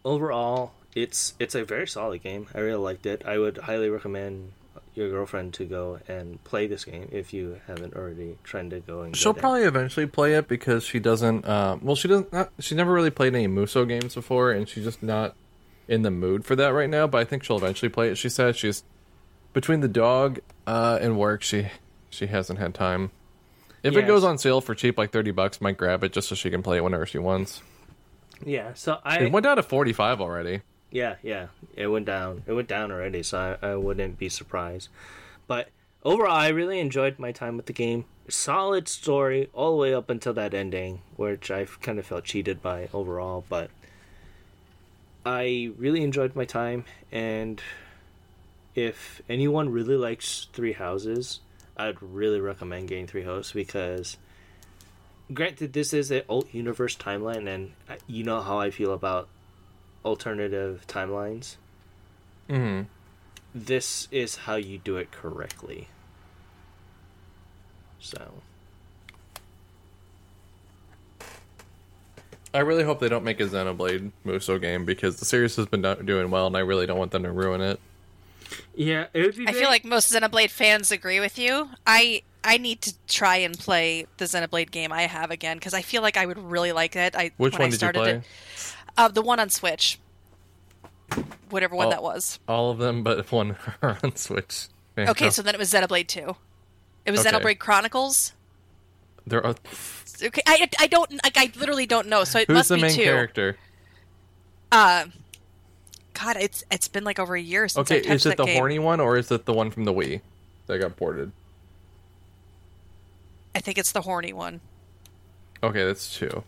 overall, it's it's a very solid game. I really liked it. I would highly recommend your girlfriend to go and play this game if you haven't already tried to go and She'll get it. probably eventually play it because she doesn't. Uh, well, she doesn't. Not, she never really played any Musou games before, and she's just not in the mood for that right now. But I think she'll eventually play it. She said she's between the dog uh, and work. She she hasn't had time. If it goes on sale for cheap, like thirty bucks, might grab it just so she can play it whenever she wants. Yeah, so I It went down to 45 already. Yeah, yeah, it went down. It went down already, so I, I wouldn't be surprised. But overall, I really enjoyed my time with the game. Solid story all the way up until that ending, which I kind of felt cheated by overall. But I really enjoyed my time, and if anyone really likes Three Houses, I'd really recommend getting Three Houses because, granted, this is an alt universe timeline, and uh, you know how I feel about alternative timelines. Mm-hmm. This is how you do it correctly. So, I really hope they don't make a Xenoblade Musou game because the series has been do- doing well, and I really don't want them to ruin it. yeah, it would be. I feel like most Xenoblade fans agree with you. I I need to try and play the Xenoblade game I have again because I feel like I would really like it. I Which when one I did you started play? It, uh, the one on Switch, whatever one Oh. that was. All of them, but one on Switch. Okay, so then it was Xenoblade Two. It was Okay. Xenoblade Chronicles. there are, Okay, I I don't like I literally don't know. So it who's must the be main two. character? Uh, God, it's it's been like over a year since Okay, I touched that game. Okay, is it the game. horny one or is it the one from the Wii that got ported? I think it's the horny one. Okay, that's two.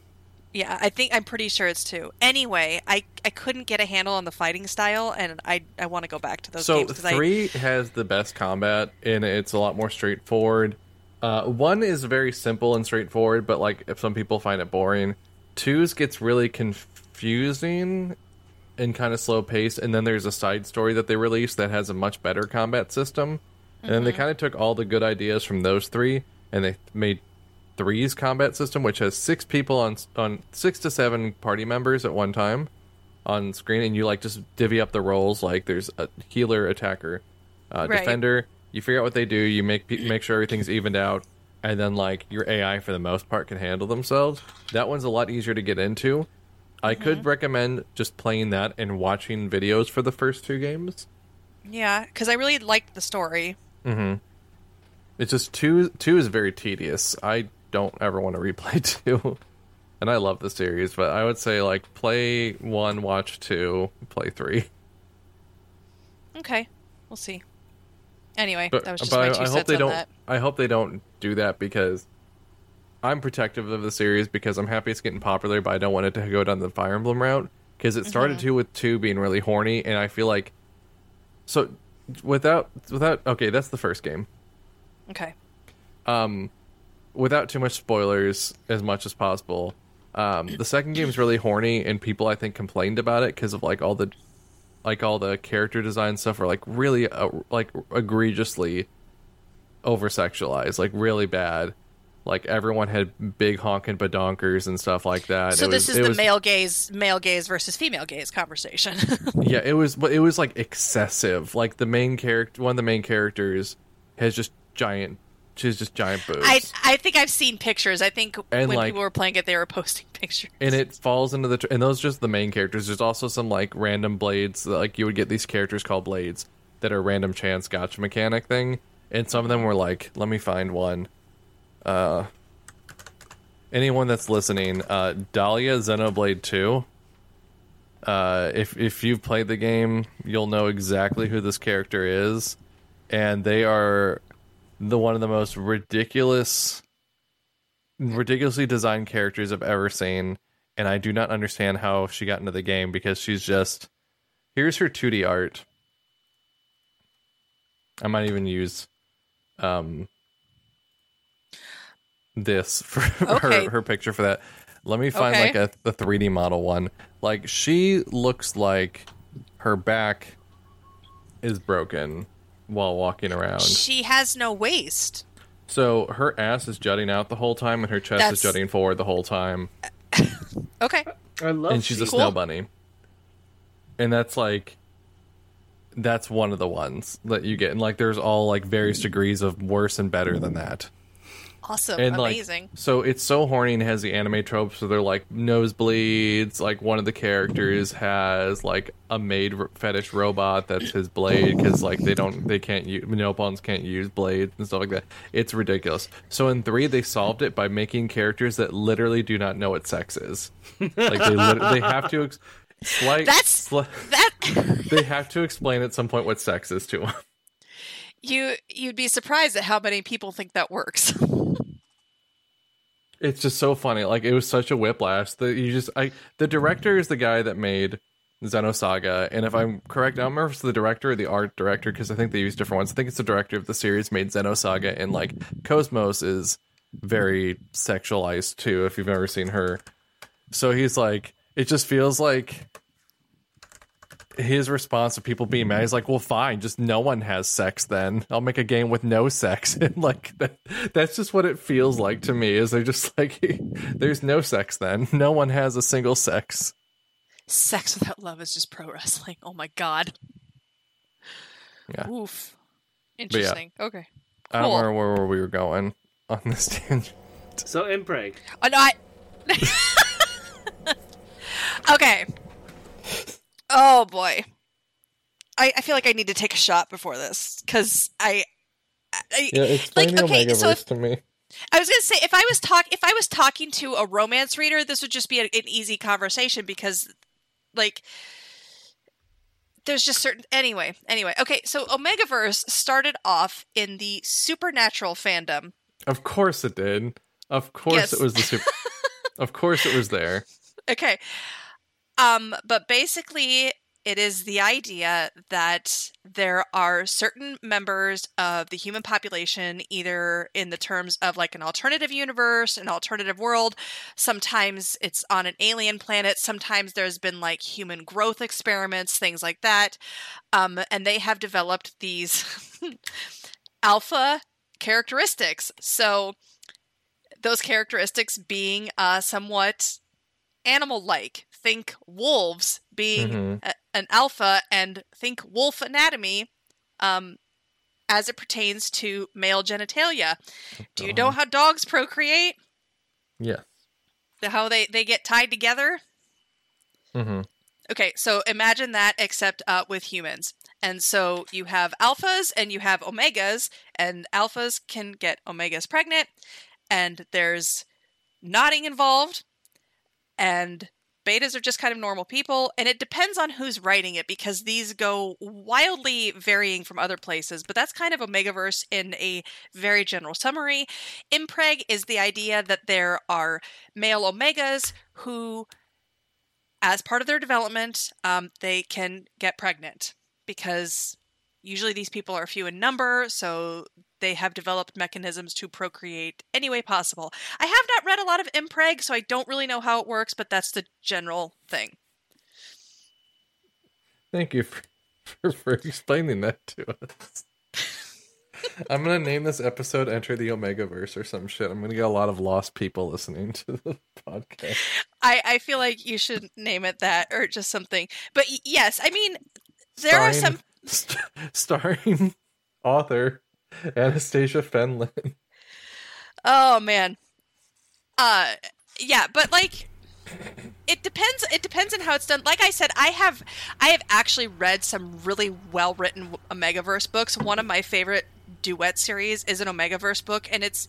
Yeah, I think I'm pretty sure it's two. Anyway, I I couldn't get a handle on the fighting style, and I I want to go back to those So games 'cause I- three has the best combat, and it's a lot more straightforward. Uh, one is very simple and straightforward, but like if some people find it boring. Two's gets really confusing and kind of slow paced, and then there's a side story that they released that has a much better combat system. And then they kind of took all the good ideas from those three, and they made three's combat system, which has six people on on six to seven party members at one time on screen, and you like just divvy up the roles. Like there's a healer, attacker, uh, Right. defender. You figure out what they do. You make make sure everything's evened out, and then like your AI for the most part can handle themselves. That one's a lot easier to get into. I could recommend just playing that and watching videos for the first two games. yeah, because I really liked the story. Mm-hmm. It's just two two is very tedious. I don't ever want to replay two. And I love the series, but I would say like play one, watch two, play three. Okay, we'll see. Anyway, But, that was just my I, two I hope they on don't. that. I hope they don't do that because I'm protective of the series because I'm happy it's getting popular, but I don't want it to go down the Fire Emblem route because it started Mm-hmm. too with two being really horny, and I feel like so without without okay, that's the first game. Okay. um, without too much spoilers as much as possible, um, the second game is really horny, and people I think complained about it because of like all the like all the character design stuff are like really uh, like egregiously over sexualized, like really bad. Like everyone had big honking badonkers and stuff like that. So It this was- is the was- male gaze, male gaze versus female gaze conversation. yeah, it was, but it was like excessive. Like the main character, one of the main characters, has just giant. She's just giant boobs. I I think I've seen pictures. I think And, when like- people were playing it, they were posting pictures. and it falls into the tr- and those are just the main characters there's also some like random blades like you would get these characters called blades that are random chance gacha mechanic thing and some of them were like let me find one uh anyone that's listening uh dahlia xenoblade 2 uh if if you've played the game you'll know exactly who this character is and they are the one of the most ridiculous ridiculously designed characters I've ever seen, and I do not understand how she got into the game because she's just here's her 2D art. I might even use um this for Okay. her her picture for that. Let me find Okay. like a the 3D model one. Like she looks like her back is broken while walking around. She has no waist. So her ass is jutting out the whole time, and her chest That's- is jutting forward the whole time, Okay. I love. and she's a seeing- snow bunny. And that's like, that's one of the ones that you get, and like there's all like various degrees of worse and better than that. Awesome. and like Amazing. so it's so horny and has the anime tropes so they're like nosebleeds like one of the characters has like a maid fetish robot that's his blade because like they don't they can't use Nopons can't use blades and stuff like that it's ridiculous so in three they solved it by making characters that literally do not know what sex is like they lit- they have to ex- slight That's- sli- that they have to explain at some point what sex is to them you you'd be surprised at how many people think that works. It's just so funny. Like it was such a whiplash that you just I the director is the guy that made Xenosaga, and if I'm correct, I don't remember if it's the director or the art director because I think they use different ones. I think it's the director of the series made Xenosaga, and like KOS-MOS is very sexualized too. If you've ever seen her, so he's like, it just feels like his response to people being mad. He's like, "Well, fine, just no one has sex. Then I'll make a game with no sex." And like that, that's just what it feels like to me. Is they're just like, "There's no sex. Then no one has a single sex." Sex without love is just pro wrestling. Oh my god. Yeah. Oof. Interesting. Okay. I don't Cool. remember where we were going on this tangent. So Mpreg. Oh, no, I... okay. Oh boy. I, I feel like I need to take a shot before this because I, I Yeah, explain Like, the okay, so if- to me. I was gonna say if I was talk if I was talking to a romance reader, this would just be a, an easy conversation because, like, there's just certain anyway. Anyway, okay. So Omegaverse started off in the supernatural fandom. Of course it did. Of course Yes. it was the super. of course it was there. Okay. Um, but basically, it is the idea that there are certain members of the human population, either in the terms of like an alternative universe, an alternative world. Sometimes it's on an alien planet. Sometimes there's been like human growth experiments, things like that. Um, and they have developed these alpha characteristics. So, those characteristics being uh, somewhat animal like. Think wolves being Mhm. a- an alpha, and think wolf anatomy um, as it pertains to male genitalia. Do you know how dogs procreate? Yes. The- How they, they get tied together? Mm-hmm. Okay, so imagine that except uh, with humans. And so you have alphas and you have omegas, and alphas can get omegas pregnant, and there's nodding involved, and betas are just kind of normal people, and it depends on who's writing it because these go wildly varying from other places, but that's kind of Omegaverse in a very general summary. Mpreg is the idea that there are male omegas who as part of their development, um, they can get pregnant because usually these people are few in number, so they have developed mechanisms to procreate any way possible. I have not read a lot of Mpreg, so I don't really know how it works, but that's the general thing. Thank you for, for, for explaining that to us. I'm gonna name this episode "Enter the Omegaverse" or some shit. I'm gonna get a lot of lost people listening to the podcast. I, I feel like you should name it that or just something. But yes, I mean, there are some. St- starring author Anastasia Fenlon. Oh man. Uh yeah, but like it depends it depends on how it's done. Like I said, I have I have actually read some really well-written Omegaverse books. One of my favorite duet series is an Omegaverse book and it's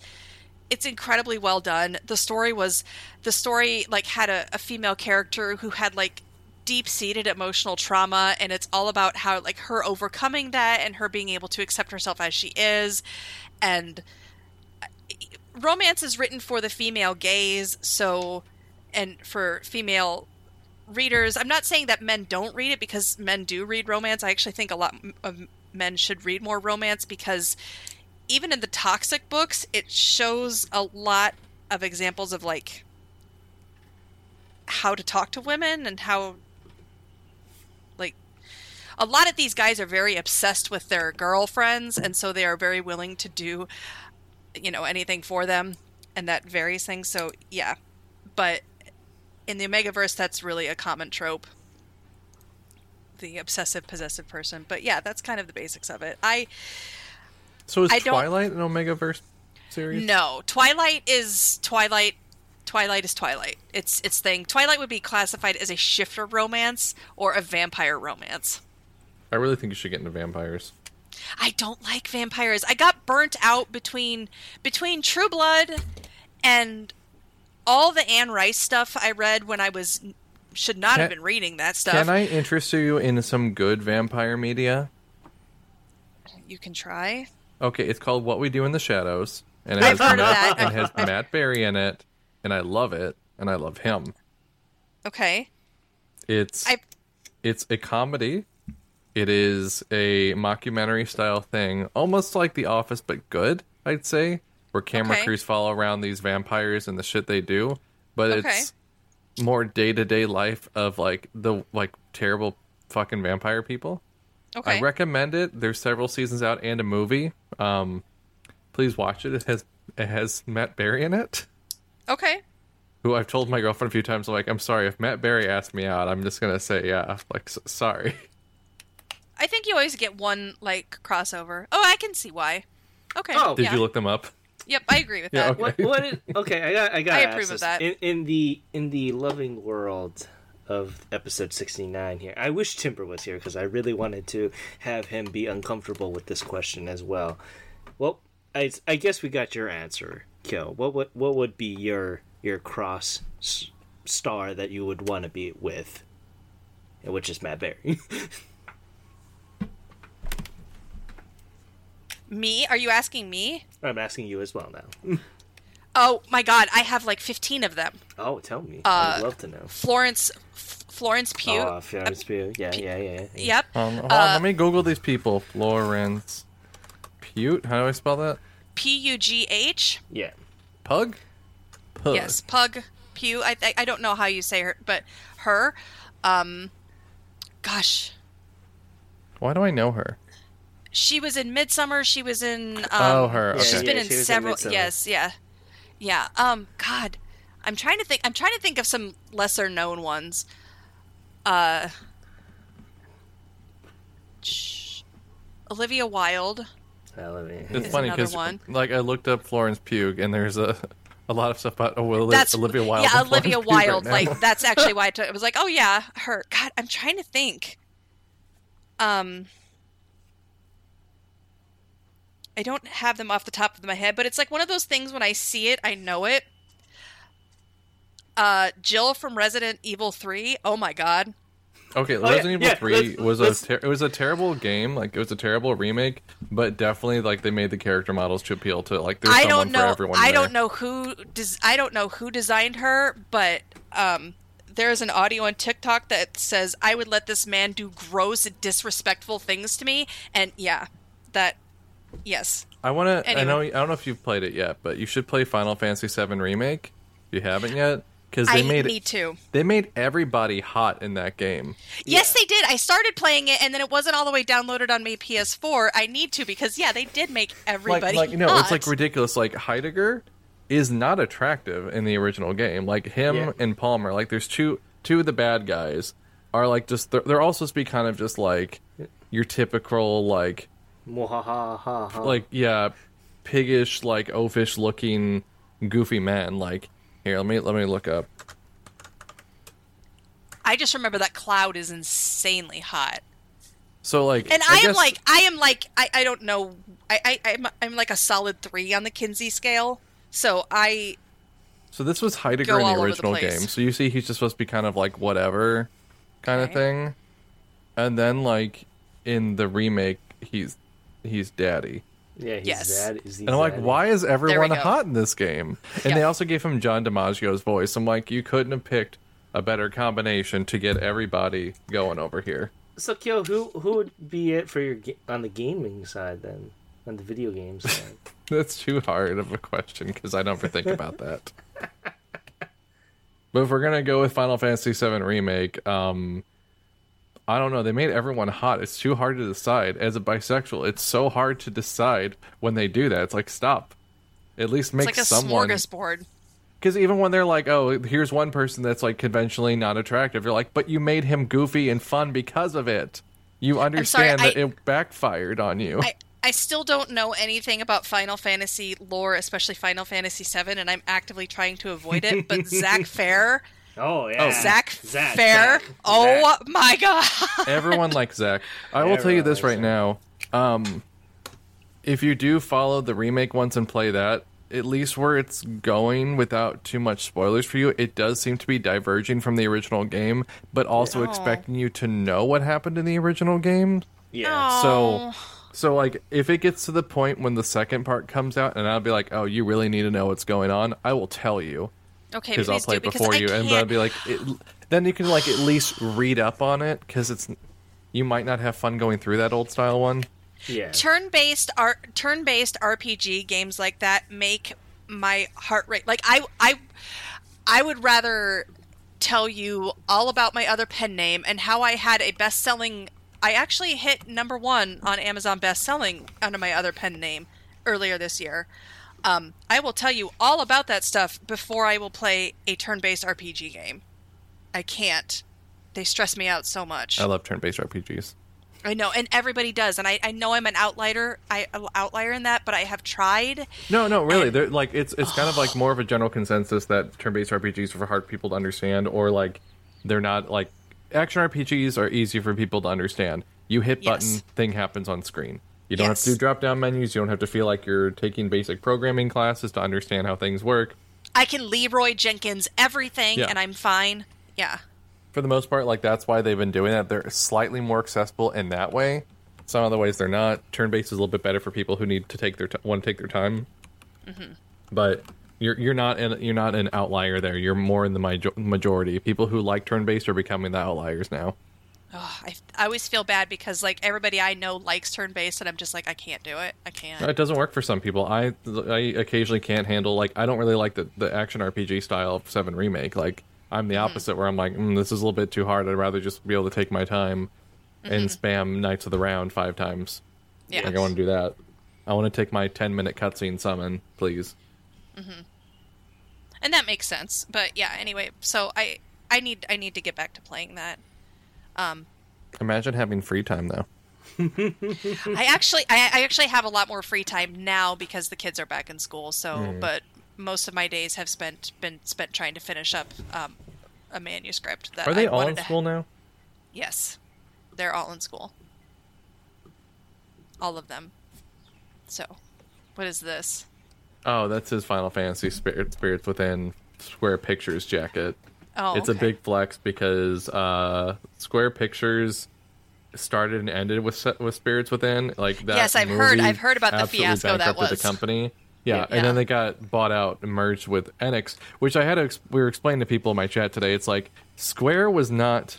it's incredibly well done. The story was the story like had a, a female character who had like deep seated emotional trauma and it's all about how like her overcoming that and her being able to accept herself as she is. And uh, romance is written for the female gaze so and for female readers i'm not saying that men don't read it because men do read romance. I actually think a lot of men should read more romance because even in the toxic books it shows a lot of examples of like how to talk to women and how a lot of these guys are very obsessed with their girlfriends and so they are very willing to do you know anything for them and that varies things so yeah but in the omegaverse that's really a common trope the obsessive possessive person but yeah that's kind of the basics of it i So is I don't- Twilight an Omegaverse series? No, Twilight is Twilight. Twilight is Twilight. It's its thing. Twilight would be classified as a shifter romance or a vampire romance. I really think you should get into vampires. I don't like vampires. I got burnt out between between True Blood and all the Anne Rice stuff I read when I was should not have been reading that stuff. Can I interest you in some good vampire media? You can try. Okay, it's called What We Do in the Shadows, and it I've has Matt, that. and has Matt Berry in it, and I love it, and I love him. Okay. It's I it's a comedy. It is a mockumentary style thing, almost like The Office, but good. I'd say, where camera Okay. crews follow around these vampires and the shit they do, but Okay. it's more day to day life of like the like terrible fucking vampire people. okay. I recommend it. There's several seasons out and a movie. Um, please watch it. It has it has Matt Berry in it, okay. who I've told my girlfriend a few times. I'm Like, I'm sorry if Matt Berry asked me out. I'm just gonna say yeah. Like, s- sorry. I think you always get one like crossover. Oh, I can see why. Okay. Oh. Did yeah. you look them up? Yep, I agree with Yeah, that. okay. What? What? Is, okay, I got. I got. I approve of that. In, in the in the loving world of episode sixty nine here, I wish Timber was here because I really wanted to have him be uncomfortable with this question as well. Well, I, I guess we got your answer, Kill. What would what would be your your cross s- star that you would want to be with? Which is Matt Berry. Me? Are you asking me? I'm asking you as well now. Oh my god, I have like 15 of them. Oh, tell me. Uh, I'd love to know. Florence Florence Pugh. Oh, Florence Pugh. Yeah, yeah, yeah. yeah. Yep. Um, hold on, Uh, let me Google these people. Florence Pute. How do I spell that? P U G H. Yeah. Pug. Pug. Yes, Pug Pugh. I, I I don't know how you say her, but her. Um, gosh, Why do I know her? She was in Midsommar. She was in. Um, Oh, her, Yeah, She's okay. been yeah, in she was in several. Yes, yeah, yeah. Um, God, I'm trying to think. I'm trying to think of some lesser known ones. Uh, sh- Olivia Wilde. Well, let It's funny because like I looked up Florence Pugh and there's a a lot of stuff about oh, Oli- That's Olivia Wilde. Yeah, Olivia Pugh right Wilde. like that's actually why I, took, I was like, oh yeah, her. God, I'm trying to think. Um, I don't have them off the top of my head, but it's like one of those things when I see it, I know it. Uh, Jill from Resident Evil Three. Oh my god. Okay, yeah, Resident Evil yeah, Three let's- was let's- a ter- it was a terrible game. Like it was a terrible remake, but definitely like they made the character models to appeal to like there's I someone don't for know. everyone. I there. don't know who. Des- I don't know who designed her, but um, there's an audio on TikTok that says, "I would let this man do gross, disrespectful things to me," and yeah, that. Yes. I want to. I know. I don't know if you've played it yet, but you should play Final Fantasy VII remake if you haven't yet, because they I made need to. they made everybody hot in that game. Yes, they did. I started playing it, and then it wasn't all the way downloaded on my PS4. I need to because yeah, they did make Like, everybody. like no, it's like ridiculous. Like Heidegger is not attractive in the original game. Like him Yeah. and Palmer, like there's two two of the bad guys are like just they're, they're all supposed to be kind of just like your typical like Mwahaha. Like yeah piggish like oafish looking goofy man. Like here, let me let me look up. I just remember that Cloud is insanely hot. So like, And I, am guess- like, I am like, I, I don't know, I, I, I'm, I'm like a solid three on the Kinsey scale. So I, So this was Heidegger in the over the original game. So you see, he's just supposed to be kind of like whatever, kind of thing. And then like in the remake, he's he's daddy. Yeah, he's Yes. that. Is And I'm like, why is everyone hot in this game? And they also gave him John DiMaggio's voice. I'm like, you couldn't have picked a better combination to get everybody going over here. So, Kyo, who who would be it for your on the gaming side then? On the video games side? That's too hard of a question because I don't ever think about that. But if we're gonna go with Final Fantasy VII remake, um, I don't know. They made everyone hot. It's too hard to decide. As a bisexual, it's so hard to decide when they do that. It's like stop. At least it's make like a someone. smorgasbord. Because even when they're like, "Oh, here's one person that's like conventionally not attractive," you're like, "But you made him goofy and fun because of it. You understand sorry, that I- it backfired on you." I, I still don't know anything about Final Fantasy lore, especially Final Fantasy VII, and I'm actively trying to avoid it. But Zack Fair, Oh yeah, Zack, Zack, Fair, Zack, oh Zack. my god! Everyone likes Zack. I will tell you this likes right now. Um, if you do follow the remake once and play that, at least where it's going without too much spoilers for you, it does seem to be diverging from the original game, but also Yeah. expecting you to know what happened in the original game. Yeah. So, so like, if it gets to the point when the second part comes out, and I'll be like, "Oh, you really need to know what's going on," I will tell you okay, because I'll play do it because before you, and can't- I'll be like, it, then you can like at least read up on it because it's you might not have fun going through that old style one. yeah. turn-based art turn-based RPG games like that make my heart rate like I I I would rather tell you all about my other pen name and how I had a best-selling I actually hit number 1 on Amazon best-selling under my other pen name earlier this year. Um, I will tell you all about that stuff before I will play a turn-based RPG game. I can't. They stress me out so much. I love turn-based RPGs. I know, and everybody does, and I, I know I'm an outlier, I outlier in that, but I have tried. No, no, really. And- They're like it's it's kind of like more of a general consensus that turn-based RPGs are for hard people to understand, or like they're not like action RPGs are easy for people to understand. You hit button, Yes. thing happens on screen. You don't have to do drop-down menus. You don't have to feel like you're taking basic programming classes to understand how things work. I can Leroy Jenkins everything, Yeah. and I'm fine. Yeah, for the most part, like that's why they've been doing that. They're slightly more accessible in that way. Some other ways they're not. Turn based is a little bit better for people who need to take their t- want to take their time. Mm-hmm. But you're you're not in, you're not an outlier there. You're more in the majo- majority. People who like turn based are becoming the outliers now. Ugh, I, I always feel bad because like everybody I know likes turn based, and I'm just like I can't do it. I can't. It doesn't work for some people. I I occasionally can't handle like I don't really like the the action RPG style of Seven remake. Like I'm the mm-hmm. opposite where I'm like mm, this is a little bit too hard. I'd rather just be able to take my time and mm-hmm. spam Knights of the Round five times. yeah, Like I want to do that. I want to take my 10 minute cutscene summon, please. Mm-hmm. and that makes sense. But yeah, anyway, so I I need I need to get back to playing that. Um, Imagine having free time though. I actually I, I actually have a lot more free time now because the kids are back in school. So, Hmm. but most of my days have spent been spent trying to finish up um, a manuscript that Are they I all in school now? Yes, they're all in school. All of them. So, what is this? Oh, that's his Final Fantasy Spirit Spirits Within Square Pictures jacket. Oh, it's a big flex because uh, Square Pictures started and ended with with Spirits Within. Like that. Yes, I've heard- I've heard about the fiasco that bankrupted was. the company. Yeah, Yeah. and then they got bought out and merged with Enix, which I had to. Ex- we were explaining to people in my chat today. It's like Square was not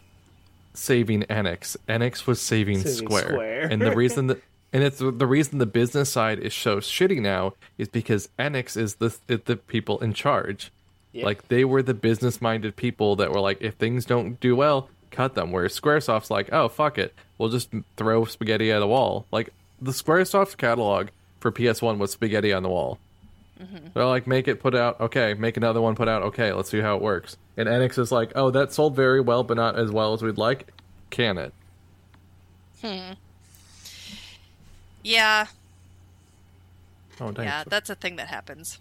saving Enix. Enix was saving, Saving Square. Square. and the reason that and it's the reason the business side is so shitty now is because Enix is the is the people in charge. Yeah. Like they were the business minded people that were like, if things don't do well, cut them. Whereas SquareSoft's like, oh fuck it, we'll just throw spaghetti at a wall. Like the SquareSoft catalog for PS1 was spaghetti on the wall. They're like, make it, put out, okay, make another one, put out, okay, let's see how it works. And Enix is like, oh, that sold very well, but not as well as we'd like. Can it? Hmm. Yeah, Oh, dang. yeah, that's a thing that happens.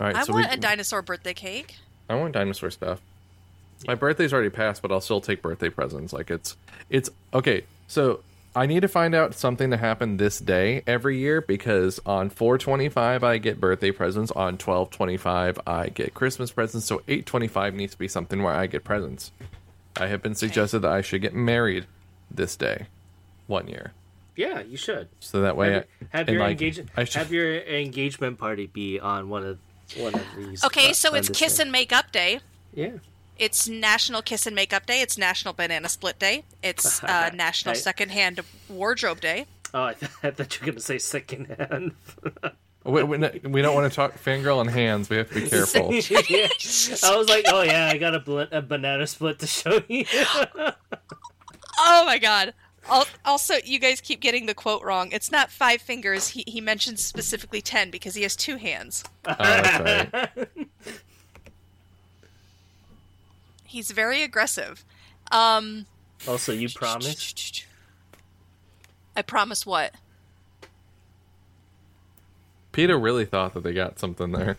All right, I so want we, a dinosaur birthday cake. I want dinosaur stuff. My birthday's already passed, but I'll still take birthday presents. Like it's it's okay. So I need to find out something to happen this day every year because on 425 I get birthday presents, on 1225 I get Christmas presents, so 825 needs to be something where I get presents. I have been suggested that I should get married this day, one year, Yeah, you should. so that way Have, I, have your like, engagement. I should, Have your engagement party be on one of one of these. Okay, so it's Kiss day. and Make Up Day. Yeah. It's National Kiss and Make Up Day. It's National Banana Split Day. It's uh, National Right. Secondhand Wardrobe Day. Oh, I, th- I thought you were gonna say secondhand. we, we, we don't want to talk fangirl and hands. We have to be careful. yeah. I was like, oh yeah, I got a, bl- a banana split to show you. Oh my god. Al- Also, you guys keep getting the quote wrong. It's not five fingers. He, he mentions specifically ten because he has two hands. oh, that's right. He's very aggressive. Um, also, you promised. I promise what? Peter really thought that they got something there.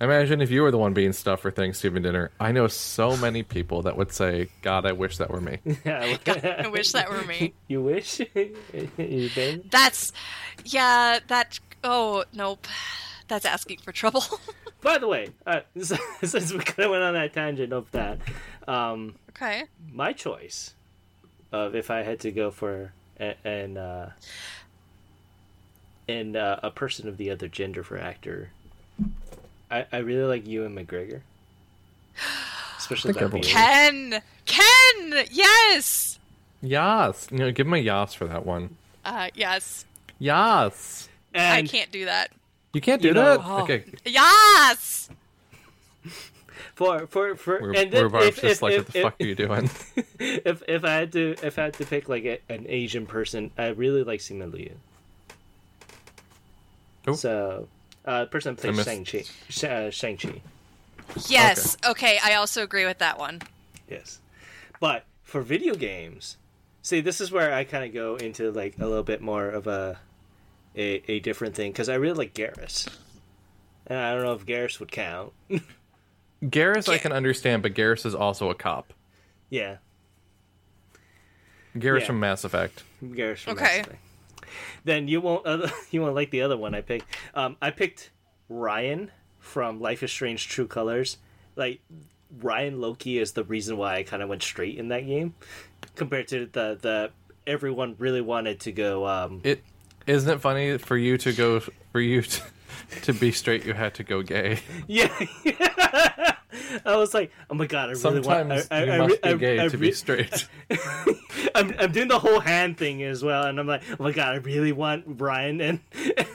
Imagine if you were the one being stuffed for Thanksgiving dinner. I know so many people that would say, "God, I wish that were me." I wish that were me. you wish you did. That's yeah, that oh nope. That's asking for trouble. By the way, uh, since we kind of went on that tangent of that, um, okay. my choice of if I had to go for a- an uh, and uh, a person of the other gender for actor, I, I really like Ewan McGregor, especially that beard. Ken! Ken! Yes! Yas, you know, give him a yas for that one. Uh yes. Yas. I can't do that. You can't do You know- that. Okay, Yes! for for for we're, and we're then if, just if, like, if, what the fuck are you doing? if, if if I had to if I had to pick like a, an Asian person, I really like Simu Liu. Who? So, uh, person that I plays missed- Shang Chi, uh, Shang Chi. Yes. Okay. I also agree with that one. Yes, but for video games, see, this is where I kind of go into like a little bit more of a a, a different thing because I really like Garrus, and I don't know if Garrus would count. Garrus, I can understand, but Garrus is also a cop. yeah, Garrus Yeah. from Mass Effect. Garrus. From Okay. Mass Effect. Then you won't other, you won't like the other one I picked. Um, I picked Ryan from Life is Strange: True Colors. Like Ryan Lucan is the reason why I kind of went straight in that game, compared to the the everyone really wanted to go. Um, It isn't it funny for you to go for you to, to be straight. You had to go gay. yeah, I was like, oh my god, I really Sometimes want. I, I, you I, must re- be gay I to re- be straight. I'm, I'm doing the whole hand thing as well, and I'm like, oh my god, I really want Brian and. and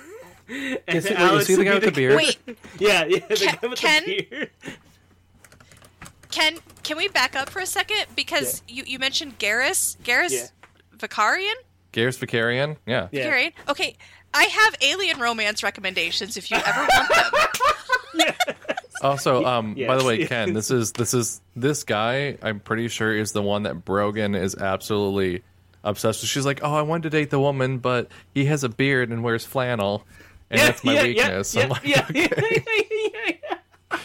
You see, wait, you Alex to the guy with the beard? Wait, Yeah, yeah, the Ken- guy with Ken? the beard. Ken, can we back up for a second? Because you, you mentioned Garrus. Garrus Yeah. Vakarian? Garrus Vakarian, yeah. Yeah. Vakarian? Okay. I have alien romance recommendations if you ever want them. Also, um, by the way, Ken, this is this is this guy. I'm pretty sure is the one that Brogan is absolutely obsessed with. She's like, oh, I wanted to date the woman, but he has a beard and wears flannel, and that's my yeah, weakness. Yeah, I'm like, yeah, yeah, yeah, yeah.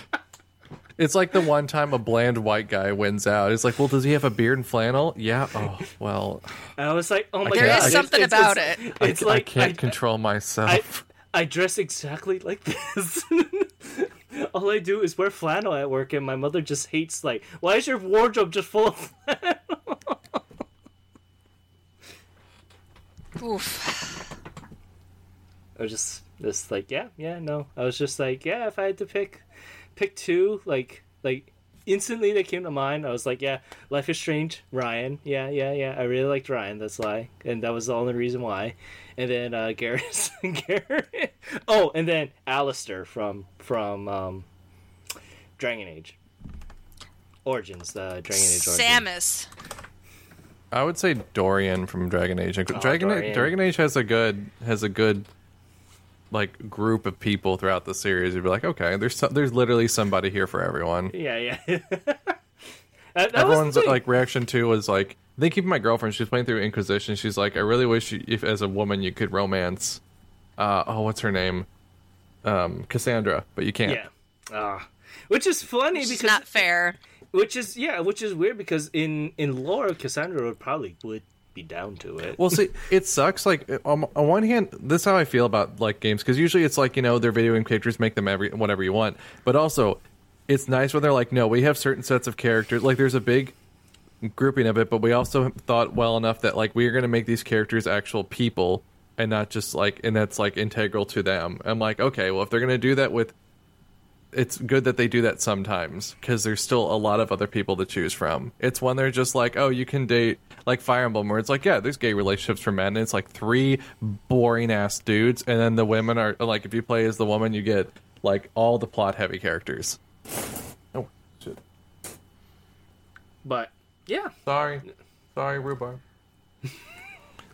It's like the one time a bland white guy wins out. It's like, well, does he have a beard and flannel? Yeah. Oh, well, I was like, oh my There god, is it's- something it's- about it's- it. I, It's I like can't I- control I, myself. I dress exactly like this. All I do is wear flannel at work, and my mother just hates like, why is your wardrobe just full of flannel? Oof. I was just just like, yeah, yeah, no. I was just like, yeah, if I had to pick pick two, like like instantly they came to mind. I was like, yeah, Life is Strange, Ryan. Yeah, yeah, yeah. I really liked Ryan, that's why. And that was the only reason why. And then uh Garrus Garrett. Oh, and then Alistair from from um Dragon Age. Origins, the Dragon Age Origins. Samus. I would say Dorian from Dragon Age. Dragon Oh, Dorian. Dragon Age has a good has a good like group of people throughout the series. You'd be like, okay, there's so, there's literally somebody here for everyone. Yeah, yeah. That- that Everyone's like reaction to was like they keep my girlfriend. She's playing through Inquisition. She's like, I really wish you, if as a woman you could romance. Uh, oh, what's her name? Um, Cassandra, but you can't. Yeah. Ah. which is funny It's because not fair. which is yeah, which is weird because in in lore Cassandra would probably would be down to it. Well, see, it sucks. Like on, on one hand, this is how I feel about like games because usually it's like you know they're video game characters, make them every whatever you want. But also, it's nice when they're like, no, we have certain sets of characters. Like there's a big grouping of it, but we also thought well enough that like we are going to make these characters actual people and not just like and that's like integral to them. I'm like, okay, well if they're going to do that with it's good that they do that sometimes because there's still a lot of other people to choose from. It's when they're just like, oh, you can date like Fire Emblem, where it's like, yeah, there's gay relationships for men. And it's like three boring ass dudes, and then the women are like, if you play as the woman, you get like all the plot heavy characters. Oh shit! But yeah, Sorry, sorry, rhubarb.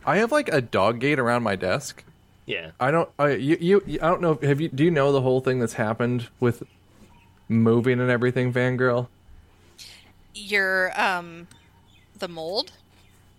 I have like a dog gate around my desk. yeah. I don't. I you, you I don't know. Have you? Do you know the whole thing that's happened with moving and everything, Fangirl? Your um, the mold.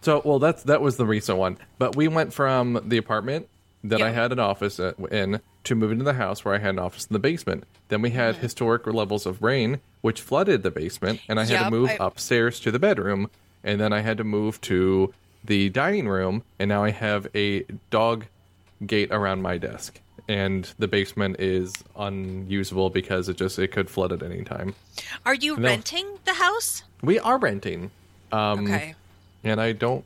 So, well, that's that was the recent one. But we went from the apartment that I had an office in to moving to the house where I had an office in the basement. Then we had Mm-hmm. historic levels of rain, which flooded the basement, and I had to move I- upstairs to the bedroom, and then I had to move to the dining room, and now I have a dog gate around my desk. And the basement is unusable because it just it could flood at any time. Are you No. renting the house? We are renting. Um, Okay. And I don't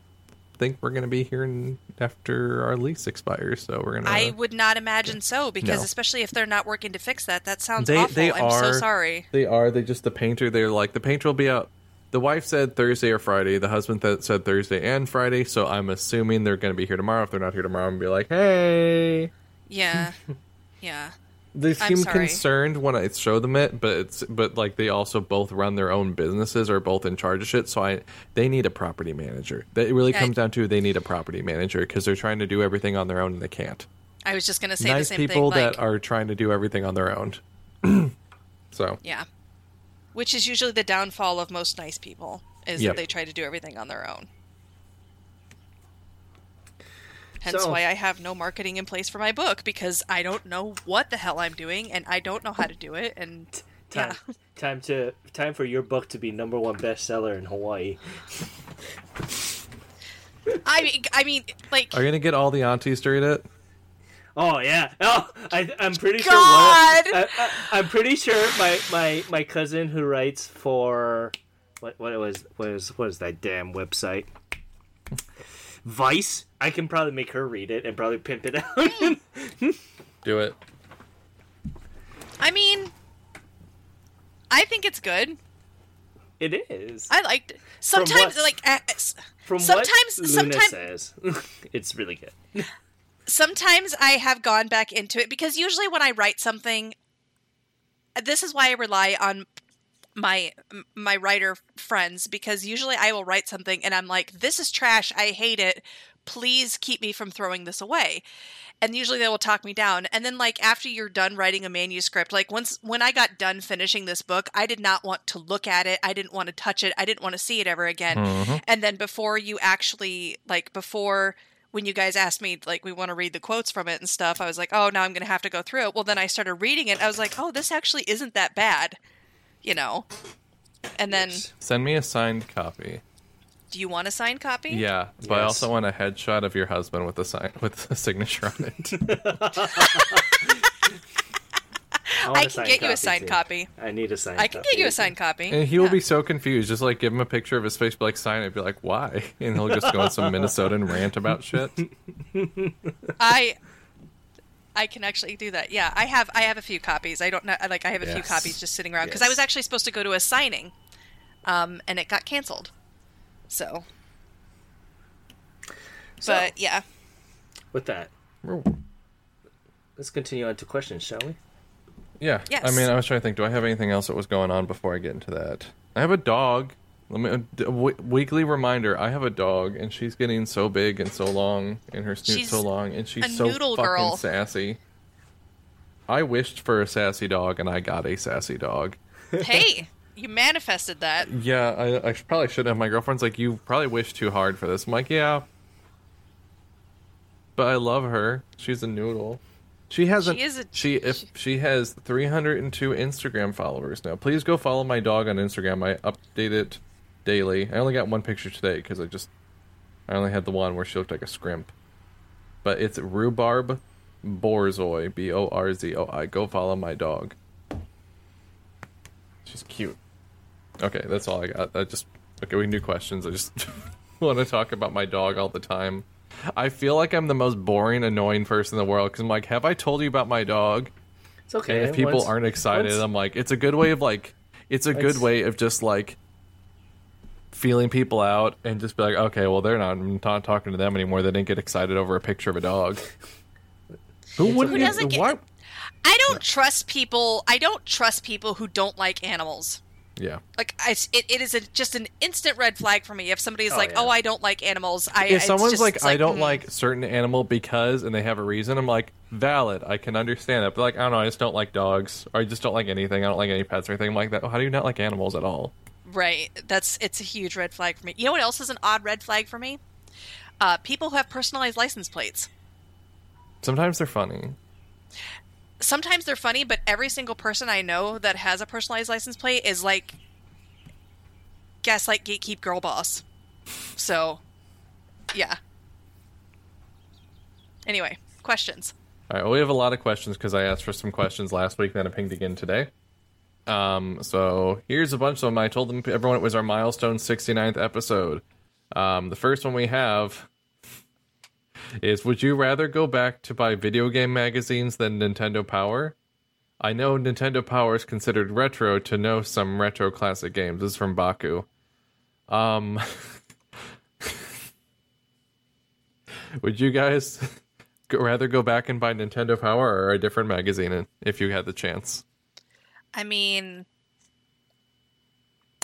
think we're going to be here in, after our lease expires. So we're going to. I would not imagine so because No. especially if they're not working to fix that, that sounds They awful. they I'm are. so sorry. They are. They just the painter. They're like the painter will be out. The wife said Thursday or Friday. The husband th- said Thursday and Friday. So I'm assuming they're going to be here tomorrow. If they're not here tomorrow, I'm gonna be like, hey. Yeah. yeah. They seem concerned when I show them it, but it's but like they also both run their own businesses or both in charge of shit. So I they need a property manager. That it really Yeah. comes down to they need a property manager because they're trying to do everything on their own and they can't. I was just gonna say the same people thing. Like, that are trying to do everything on their own. so yeah, which is usually the downfall of most nice people is Yep. that they try to do everything on their own. Hence So- why I have no marketing in place for my book because I don't know what the hell I'm doing and I don't know how to do it and Time, yeah. time to time for your book to be number one bestseller in Hawaii. I mean, I mean, like are you gonna get all the aunties to read it? Oh yeah. Oh, I, I'm pretty sure. God! One I, I, I'm pretty sure my, my, my cousin who writes for what what it was what is what is that damn website? Vice. I can probably make her read it and probably pimp it out. Do it. I mean, I think it's good. it is. I liked it. Sometimes, what? like, uh, From sometimes, what Luna sometimes, says, it's really good. sometimes I have gone back into it because usually when I write something, this is why I rely on my my writer friends because usually I will write something and I'm like, this is trash. I hate it. Please keep me from throwing this away. And usually they will talk me down. And then like after you're done writing a manuscript, like once when I got done finishing this book, I did not want to look at it. I didn't want to touch it. I didn't want to see it ever again. Mm-hmm. And then before you actually like before when you guys asked me like we want to read the quotes from it and stuff, I was like, "Oh, now I'm going to have to go through it." Well, then I started reading it. I was like, "Oh, this actually isn't that bad." You know. And then Send me a signed copy. do you want a signed copy? Yeah, but I also want a headshot of your husband with a sign with a signature on it. I, I a can get you a signed too. copy. I need a signed. I can get you a signed copy. And he will Yeah. be so confused. Just like give him a picture of his face, be like sign it, be like, why? And he'll just go on some Minnesotan rant about shit. I I can actually do that. Yeah, I have I have a few copies. I don't know like I have a few copies just sitting around because I was actually supposed to go to a signing, um, and it got canceled. So, but yeah, With that, let's continue on to questions, shall we? Yeah. Yes. I mean, I was trying to think. Do I have anything else that was going on before I get into that? I have a dog. Let me uh, a w- weekly reminder. I have a dog, and she's getting so big and so long, and her snoot's She's so long, and she's so fucking girl. sassy. I wished for a sassy dog, and I got a sassy dog. hey, you manifested that. Yeah, I, I probably should have. My girlfriend's like, you probably wished too hard for this. I'm like, yeah, but I love her. She's a noodle. She hasn't. She is a- she if she has 302 Instagram followers now. Please go follow my dog on Instagram. I update it daily. I only got one picture today because I just I only had the one where she looked like a scrimp. But it's rhubarb borzoi b o r z o i. Go follow my dog. She's cute. Okay, that's all I got. I just okay. We can do questions. I just want to talk about my dog all the time. I feel like I'm the most boring, annoying person in the world because I'm like, have I told you about my dog? It's okay. And if people once- aren't excited, once- I'm like, it's a good way of like, it's a good way of just like feeling people out and just be like, okay, well, they're not, I'm not talking to them anymore. They didn't get excited over a picture of a dog. Who wouldn't? Who doesn't get- why? I don't trust people. I don't trust people who don't like animals. Yeah. Like I, it, it is a, just an instant red flag for me if somebody's Oh, like, yeah. "Oh, I don't like animals." I, if someone's just- like, it's I don't mm. like certain animal because, and they have a reason, I'm like, valid. I can understand that. But like, I don't know. I just don't like dogs, or I just don't like anything. I don't like any pets or anything like that. How do you not like animals at all? Right. That's it's a huge red flag for me. You know what else is an odd red flag for me? Uh, people who have personalized license plates. Sometimes they're funny. Sometimes they're funny, but every single person I know that has a personalized license plate is like gaslight gatekeep girl boss. So, yeah. Anyway, questions. All right, well, we have a lot of questions because I asked for some questions last week, then I pinged again today. Um, so here's a bunch of them. I told them everyone it was our milestone 69th episode. Um, the first one we have is Would you rather go back to buy video game magazines than Nintendo Power? I know Nintendo Power is considered retro to know some retro classic games. This is from Baku. Um, would you guys rather go back and buy Nintendo Power or a different magazine if you had the chance? I mean,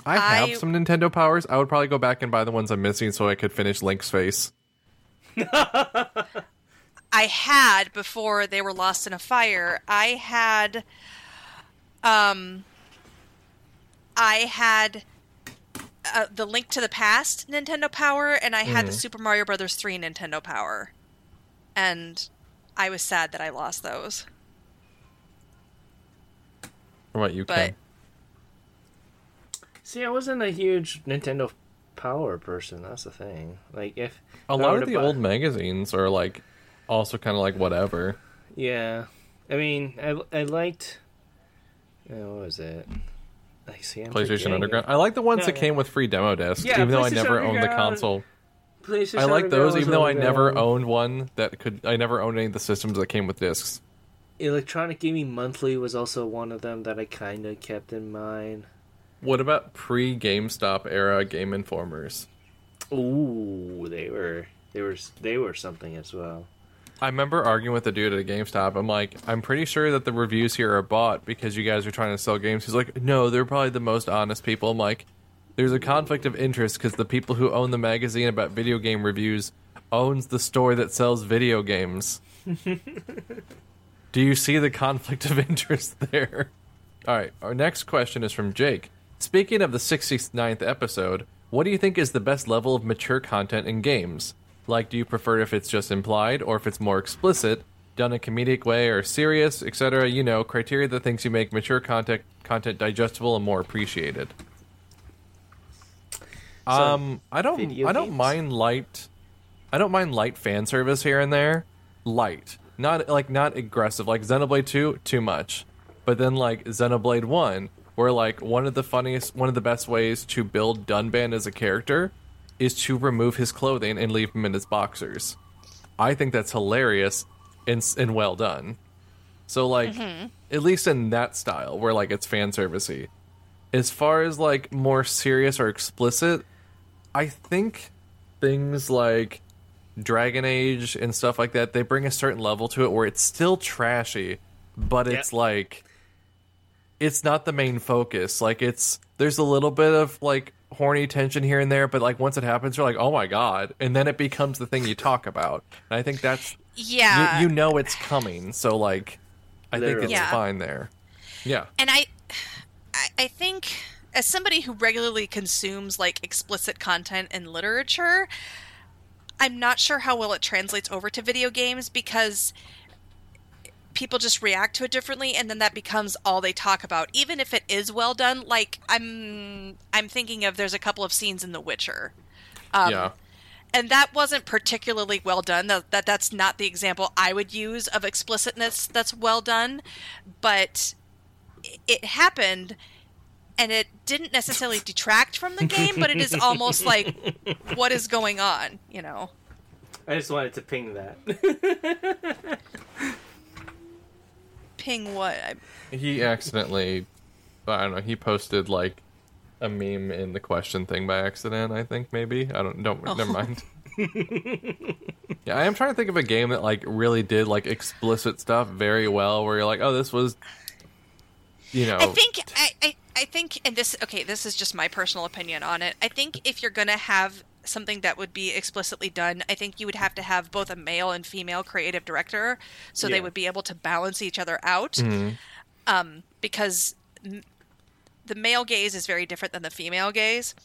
I have I- some Nintendo Powers. I would probably go back and buy the ones I'm missing so I could finish Link's face. I had before they were lost in a fire. I had, um, I had uh, the Link to the Past Nintendo Power, and I had the Super Mario Brothers three Nintendo Power, and I was sad that I lost those. What about you, But Ken? See, I wasn't a huge Nintendo Power person. That's the thing. Like, if A lot of the buy- old magazines are like also kind of like whatever. Yeah, I mean, I I liked. uh, what was it? I see. I'm PlayStation Underground. it. I like the ones No, that no. came with free demo discs, Yeah, even though I never owned the console. PlayStation I like those, even though I never owned one that could. I never owned any of the systems that came with discs. Electronic Gaming Monthly was also one of them that I kind of kept in mind. What about pre GameStop era Game Informers? Ooh, they were they were they were something as well. I remember arguing with the dude at a GameStop. I'm like, I'm pretty sure that the reviews here are bought because you guys are trying to sell games. He's like, no, they're probably the most honest people. I'm like, there's a conflict of interest because the people who own the magazine about video game reviews owns the store that sells video games. Do you see the conflict of interest there? All right, our next question is from Jake. Speaking of the 69th episode, what do you think is the best level of mature content in games? Like, do you prefer if it's just implied or if it's more explicit, done a comedic way or serious, etc.? You know, criteria that thinks you make mature content content digestible and more appreciated. um, I don't, I don't games? mind light. I don't mind light fan service here and there. Light, not like not aggressive. Like Xenoblade Two, too much. But then like Xenoblade One, where like one of the funniest, one of the best ways to build Dunban as a character is to remove his clothing and leave him in his boxers. I think that's hilarious and and well done. So like mm-hmm. at least in that style where like it's fan servicey. As far as like more serious or explicit, I think things like Dragon Age and stuff like that, they bring a certain level to it where it's still trashy, but it's Yep. like it's not the main focus. Like it's there's a little bit of like horny tension here and there, but like once it happens, you're like, oh my god, and then it becomes the thing you talk about. And I think that's Yeah. you, you know it's coming, so like I think it's Yeah. fine there. Yeah. and I, I, I think as somebody who regularly consumes like explicit content in literature, I'm not sure how well it translates over to video games because people just react to it differently and then that becomes all they talk about even if it is well done. Like i'm i'm thinking of there's a couple of scenes in the witcher. Um, yeah. and that wasn't particularly well done. That, that that's not the example i would use of explicitness that's well done. But it- it happened and it didn't necessarily detract from the game but it is almost like what is going on you know I just wanted to ping that. ping what I, He accidentally I don't know, he posted like a meme in the question thing by accident, I think maybe. I don't don't Oh. never mind. yeah, I am trying to think of a game that like really did like explicit stuff very well where you're like, "Oh, this was you know, I think I, I I think and this okay this is just my personal opinion on it i think if you're gonna have something that would be explicitly done i think you would have to have both a male and female creative director so they would be able to balance each other out mm-hmm. um because m- the male gaze is very different than the female gaze.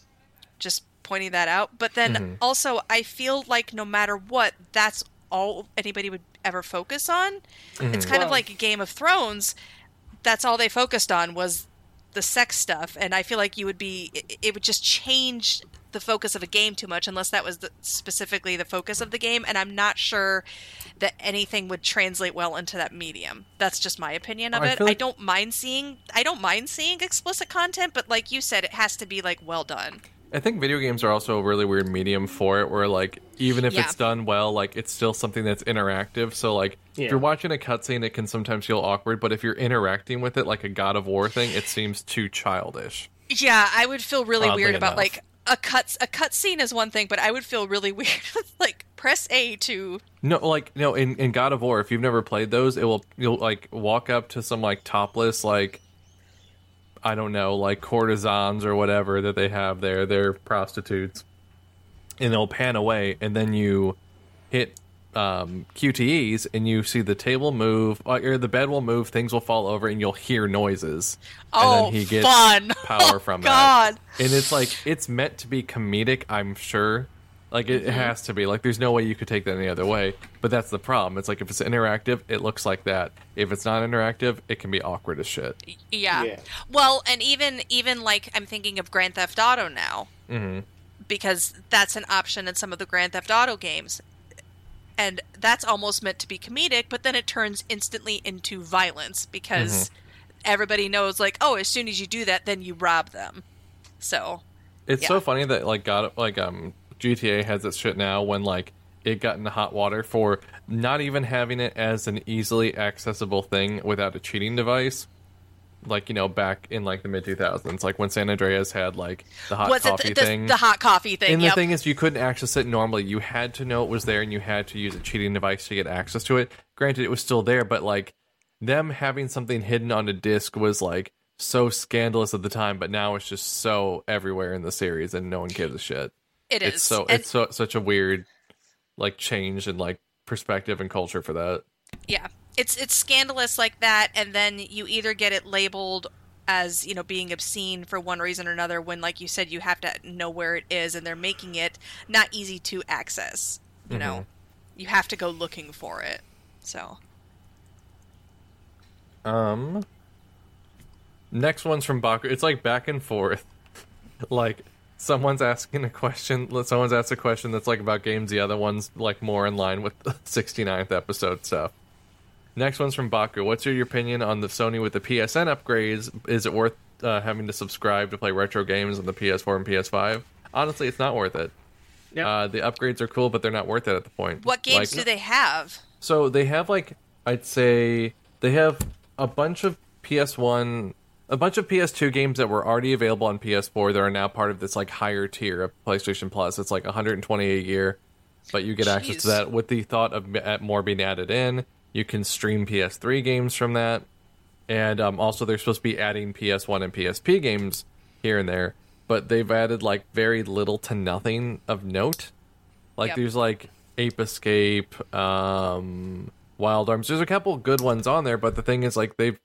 Just pointing that out. But then mm-hmm. also, I feel like no matter what, that's all anybody would ever focus on. It's mm-hmm. kind of like a Game of Thrones. That's all they focused on was the sex stuff, and I feel like you would be. It, it would just change the focus of a game too much unless that was the, specifically the focus of the game. And I'm not sure that anything would translate well into that medium. That's just my opinion of I it. I don't mind seeing. I don't mind seeing explicit content, but like you said, it has to be like well done. I think video games are also a really weird medium for it, where like even if Yeah. it's done well, like it's still something that's interactive. So like Yeah. if you're watching a cutscene, it can sometimes feel awkward, but if you're interacting with it like a God of War thing, it seems too childish. Yeah, I would feel really Oddly weird about like a cut a cut scene is one thing, but I would feel really weird like press A to No, like no, in, in God of War, if you've never played those, it will you'll like walk up to some like topless like I don't know, like courtesans or whatever that they have there. They're prostitutes. And they'll pan away and then you hit um, QTEs and you see the table move uh, or the bed will move, things will fall over and you'll hear noises. Oh, and then he gets fun. power Oh, from God. that. And it's like it's meant to be comedic, I'm sure. Like it, it Mm-hmm. has to be. Like there's no way you could take that any other way. But that's the problem. It's like if it's interactive, it looks like that. If it's not interactive, it can be awkward as shit. Yeah. Yeah. Well, and even even like I'm thinking of Grand Theft Auto now, mm-hmm. because that's an option in some of the Grand Theft Auto games, and that's almost meant to be comedic, but then it turns instantly into violence because everybody knows, like, oh, as soon as you do that, then you rob them. So It's Yeah. so funny that like got like um GTA has its shit now when like it got into hot water for not even having it as an easily accessible thing without a cheating device. Like you know, back in like the mid two thousands, like when San Andreas had like the hot what's coffee? The, thing. the, the hot coffee thing. And yep. the thing is, you couldn't access it normally. You had to know it was there, and you had to use a cheating device to get access to it. Granted, it was still there, but like them having something hidden on a disc was like so scandalous at the time. But now it's just so everywhere in the series, and no one gives a shit. It is. It's so And- it's so such a weird like change in like perspective and culture for that. Yeah. It's it's scandalous like that and then you either get it labeled as, you know, being obscene for one reason or another when like you said you have to know where it is and they're making it not easy to access. You know. You have to go looking for it. So, Um, next one's from Baku. It's like back and forth. like someone's asking a question. Someone's asked a question that's like about games. The other one's like more in line with the 69th episode stuff. Next one's from Baku. What's your opinion on the Sony with the PSN upgrades? Is it worth uh, having to subscribe to play retro games on the PS4 and PS5? Honestly, it's not worth it. Yep. Uh, the upgrades are cool, but they're not worth it at the point. what games Like- do they have? so they have like I'd say they have a bunch of PS1 a bunch of PS2 games that were already available on PS4 that are now part of this like higher tier of PlayStation Plus. It's like 120 a year, but you get access to that with the thought of more being added in. You can stream PS3 games from that, and um, also they're supposed to be adding PS1 and PSP games here and there. But they've added like very little to nothing of note. Like Yep. there's like Ape Escape, um, Wild Arms. There's a couple good ones on there, but the thing is like they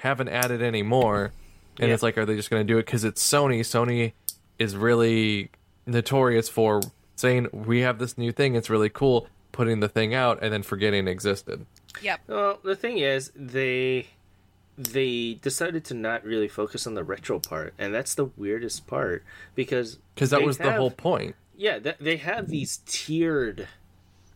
haven't added any more, and Yeah. it's like, are they just going to do it because it's Sony? Sony is really notorious for saying we have this new thing, it's really cool, putting the thing out and then forgetting it existed. Yep. Well, the thing is, they they decided to not really focus on the retro part, and that's the weirdest part because Because that they was the whole point. yeah th- they have these tiered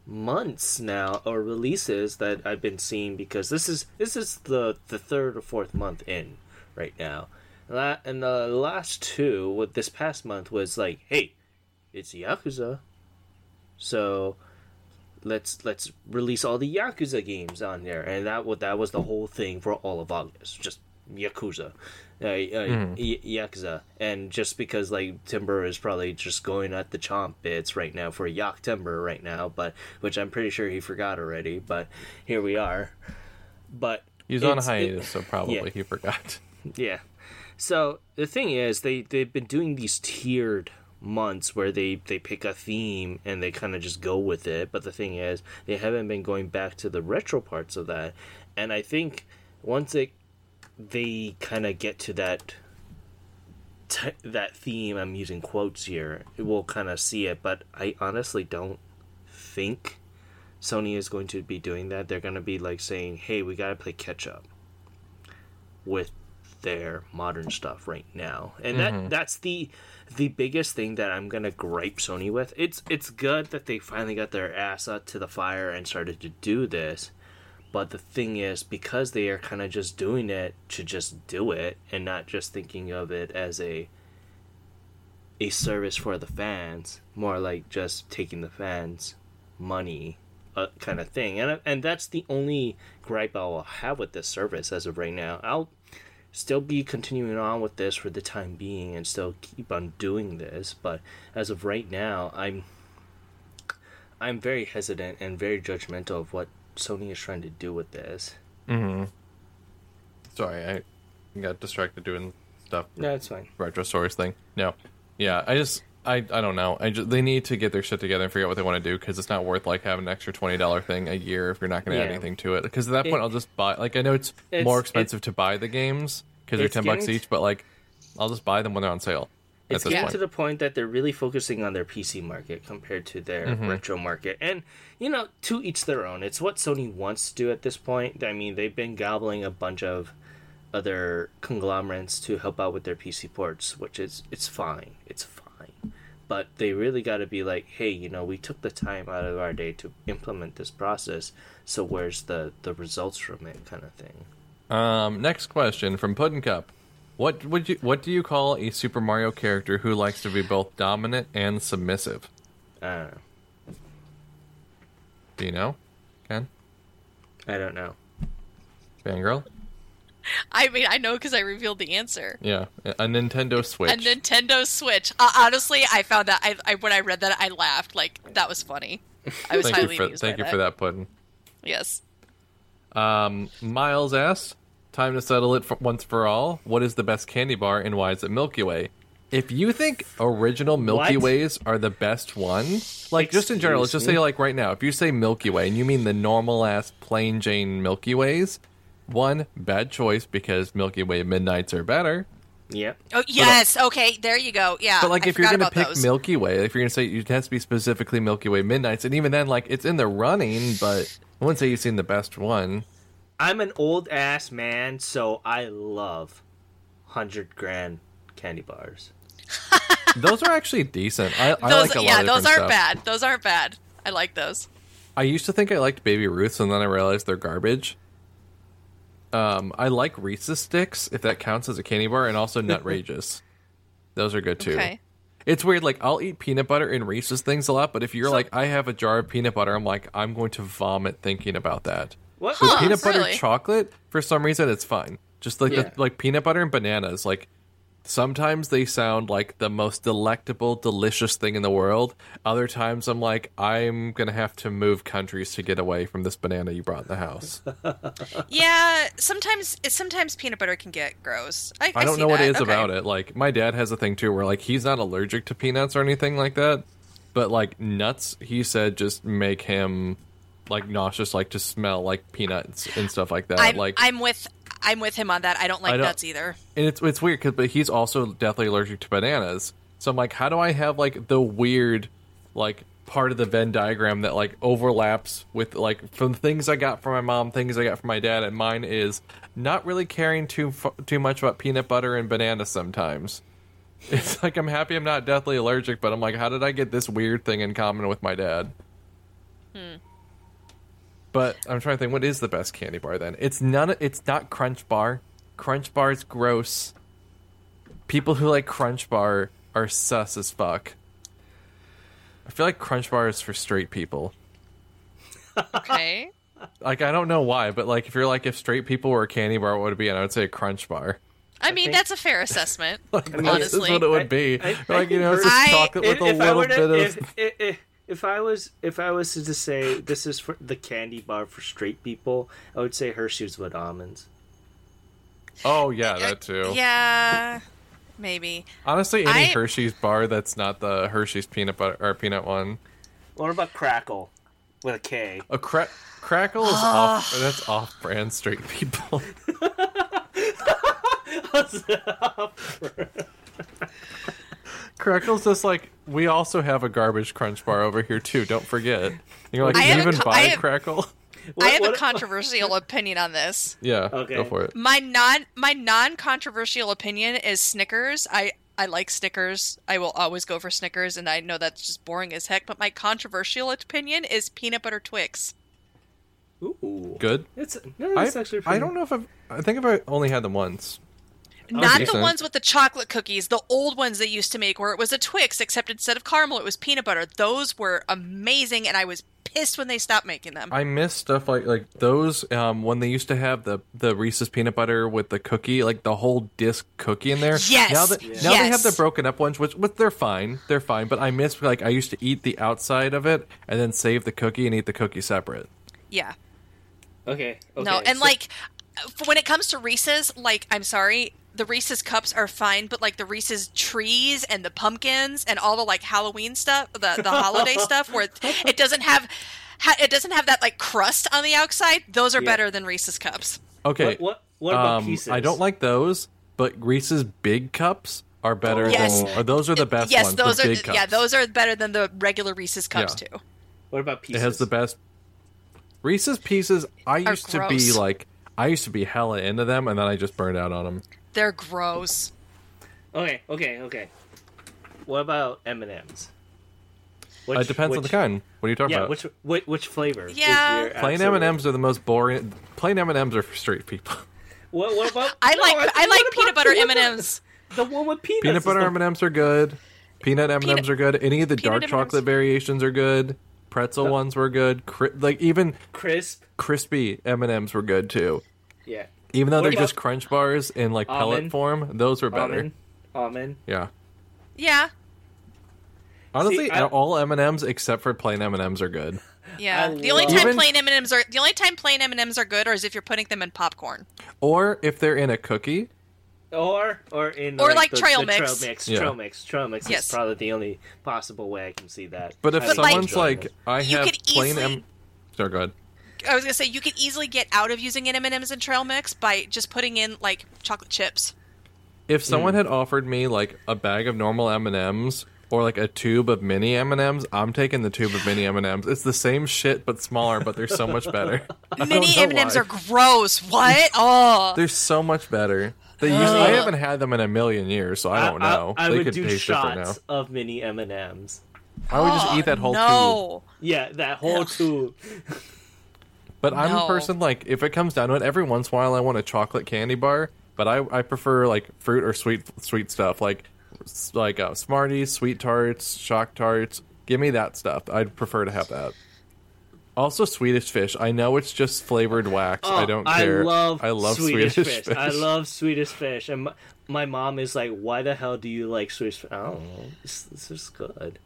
months now or releases that I've been seeing because this is this is the the third or fourth month in right now. And the last two, with this past month, was like, hey, it's Yakuza, so let's let's release all the Yakuza games on there, and that what that was the whole thing for all of August, just Yakuza, uh, uh, y- Yakuza, and just because like Timber is probably just going at the chomp bits right now for Yak Timber right now, but which I'm pretty sure he forgot already, but here we are. But He's on a it's- it- hiatus, so probably yeah. he forgot. yeah. So the thing is, they they've been doing these tiered months where they they pick a theme and they kind of just go with it. But the thing is, they haven't been going back to the retro parts of that. And I think once it they kind of get to that t- that theme. I'm using quotes here. We'll kind of see it, but I honestly don't think Sony is going to be doing that. They're going to be like saying, "Hey, we got to play catch up with their modern stuff right now," and that mm-hmm. that's the the biggest thing that I'm gonna gripe Sony with. It's it's good that they finally got their ass up to the fire and started to do this. But the thing is, because they are kind of just doing it to just do it and not just thinking of it as a a service for the fans, more like just taking the fans' money, uh, kind of thing. And and that's the only gripe I'll have with this service as of right now. I'll still be continuing on with this for the time being and still keep on doing this, but as of right now, I'm I'm very hesitant and very judgmental of what Sony is trying to do with this. Mm-hmm. Sorry, I got distracted doing stuff. No, it's fine. Retro Retrosaurus thing. No, yeah, I just I I don't know. I just, they need to get their shit together and figure out what they want to do because it's not worth like having an extra twenty dollar thing a year if you're not going to add anything to it. Because at that It- point, I'll just buy. Like I know it's, It's- more it- expensive to buy the games because they're ten bucks each, but like I'll just buy them when they're on sale. It's getting point. to the point that they're really focusing on their PC market compared to their Mm-hmm. retro market. And, you know, to each their own. It's what Sony wants to do at this point. I mean, they've been gobbling a bunch of other conglomerates to help out with their PC ports, which is, it's fine. It's fine. But they really got to be like, hey, you know, we took the time out of our day to implement this process, so where's the, the results from it kind of thing? Um, next question from Puddin' Cup. What would you what do you call a Super Mario character who likes to be both dominant and submissive? I don't know. Do you know? Ken? I don't know. Fangirl? I mean, I know because I revealed the answer. Yeah. A Nintendo Switch. A Nintendo Switch. Uh, honestly, I found that I, I when I read that I laughed. Like that was funny. I was thank highly you for amused thank by you for that, Puddin'. Yes. Um, Miles asks, time to settle it for once for all. What is the best candy bar and why is it Milky Way? If you think original Milky What? Ways are the best one, like just in general, let's just Excuse say like right now, if you say Milky Way and you mean the normal ass plain Jane Milky Ways, one bad choice because Milky Way midnights are better. Yep. Oh yes. Okay. There you go. Yeah. But like, I if you're forgot gonna about pick those. Milky Way, if you're gonna say it has to be specifically Milky Way midnights, and even then, like it's in the running, but I wouldn't say you've seen the best one. I'm an old ass man, so I love hundred grand candy bars. Those are actually decent. I, I like a lot yeah, of those aren't stuff. bad. Those aren't bad. I like those. I used to think I liked Baby Ruth's, and then I realized they're garbage. Um, I like Reese's sticks if that counts as a candy bar, and also Nutrageous. Those are good too. Okay. It's weird. Like I'll eat peanut butter and Reese's things a lot, but if you're like, I have a jar of peanut butter, I'm like, I'm going to vomit thinking about that. What? With Huh, peanut butter really? chocolate, for some reason, it's fine. Just like Yeah. the, like peanut butter and bananas, like sometimes they sound like the most delectable, delicious thing in the world. Other times, I'm like, I'm gonna have to move countries to get away from this banana you brought in the house. Yeah. Sometimes sometimes peanut butter can get gross. I, I don't see know what that. it is Okay. about it. Like my dad has a thing too, where like he's not allergic to peanuts or anything like that, but like nuts, he said just make him like nauseous, like to smell like peanuts and stuff like that. I'm, like I'm with I'm with him on that. I don't like I don't- nuts either. and it's it's weird because but he's also deathly allergic to bananas. So I'm like, how do I have like the weird like part of the Venn diagram that like overlaps with like from things I got from my mom, things I got from my dad, and mine is not really caring too too much about peanut butter and bananas sometimes. It's like I'm happy I'm not deathly allergic, but I'm like, how did I get this weird thing in common with my dad? Hmm. But I'm trying to think, what is the best candy bar then? It's none. It's not Crunch Bar. Crunch Bar is gross. People who like Crunch Bar are sus as fuck. I feel like Crunch Bar is for straight people. Okay. Like I don't know why, but like if you're like if straight people were a candy bar, what would it be? And I would say a Crunch Bar. I mean, think- that's a fair assessment. Honestly. That's honestly, what it would I- be. I- I like you know, it's just I- chocolate with if, a little were to, bit of. if, if, if, if I was if I was to just say this is for the candy bar for straight people, I would say Hershey's with almonds. oh yeah, that too. yeah, maybe. Honestly, any I- Hershey's bar that's not the Hershey's peanut butter or peanut one. What about Crackle with a K? A cra- crackle is off. That's off-brand straight people. Crackle's just like we also have a garbage crunch bar over here too. Don't forget. You're like, I you have a even co- buy I a have- Crackle? What- I have what- a controversial opinion on this. Yeah, Okay. go for it. My non my non controversial opinion is Snickers. I I like Snickers. I will always go for Snickers, and I know that's just boring as heck. But my controversial opinion is peanut butter Twix. Ooh. Good. It's no, I, that's actually. I don't know if I've. I think if I've only had them once. Not the decent. ones with the chocolate cookies, the old ones they used to make, where it was a Twix, except instead of caramel, it was peanut butter. Those were amazing, and I was pissed when they stopped making them. I miss stuff like like those um, when they used to have the the Reese's peanut butter with the cookie, like the whole disc cookie in there. Yes, Now that now they have the broken up ones, which which they're fine, they're fine. But I miss like I used to eat the outside of it and then save the cookie and eat the cookie separate. yeah. Okay. okay. No, and so- like when it comes to Reese's, like I'm sorry, the Reese's cups are fine, but like the Reese's trees and the pumpkins and all the like Halloween stuff, the the holiday stuff, where it, it doesn't have. Ha- it doesn't have that like crust on the outside. Those are Yeah. better than Reese's cups. Okay, What what, what about um, pieces? I don't like those, but Reese's big cups are better. Yes. than, or those are the best yes, ones. those the are big cups. yeah, those are better than the regular Reese's cups Yeah. too. What about pieces? It has the best Reese's Pieces. I Are used to be like, I used to be hella into them, and then I just burned out on them. They're gross. Okay. Okay. Okay. What about M and M's? Uh, it depends on the kind. What are you talking Yeah. about? Which which which flavor? is Yeah. your Plain M and M's are the most boring. Plain M and M's are for straight people. What what about? I No, like think- I like peanut butter M and M's. The one with peanuts. Peanut butter M and M's are good. Peanut M and M's are good. Any of the peanut dark M&Ms? chocolate variations are good. Pretzel ones were good. Cri- like even crisp. crispy M and M's were good too. Yeah. Even though What they're about- just crunch bars in like pellet form, those were better. Almond. Almond. Yeah. Yeah, Honestly, See, I- all M and M's except for plain M and M's are good. yeah. I the only time Even- plain M and M's are the only time plain M and M's are good, or is if you're putting them in popcorn. Or if they're in a cookie, Or or in Or like the, trail the mix. Trail mix. Yeah. Trail mix. Trail mix Yes. is probably the only possible way I can see that. but if I someone's enjoying like, it. I You have could plain easily- M. Sorry, go ahead. I was gonna say you could easily get out of using M and M's and trail mix by just putting in like chocolate chips. If someone mm. had offered me like a bag of normal M and M's or like a tube of mini M and M's, I'm taking the tube of mini M and M's. It's the same shit but smaller, but they're so much better. Mini M and M's are gross. What? Oh, They're so much better. They used, I haven't had them in a million years, so I don't know. I, they would could do taste different now. shots of mini M and M's. I would just eat that whole oh, tube. no. Yeah, that whole tube. But I'm No. a person like if it comes down to it, every once in a while I want a chocolate candy bar. But I, I prefer like fruit or sweet sweet stuff like like uh, Smarties, sweet tarts, shock tarts. Give me that stuff. I'd prefer to have that. Also, Swedish fish. I know it's just flavored wax. I don't care. Oh, I love, I love Swedish, Swedish, fish. I love Swedish fish, and my, my mom is like, "Why the hell do you like Swedish fish?" I don't know. It's, it's just good.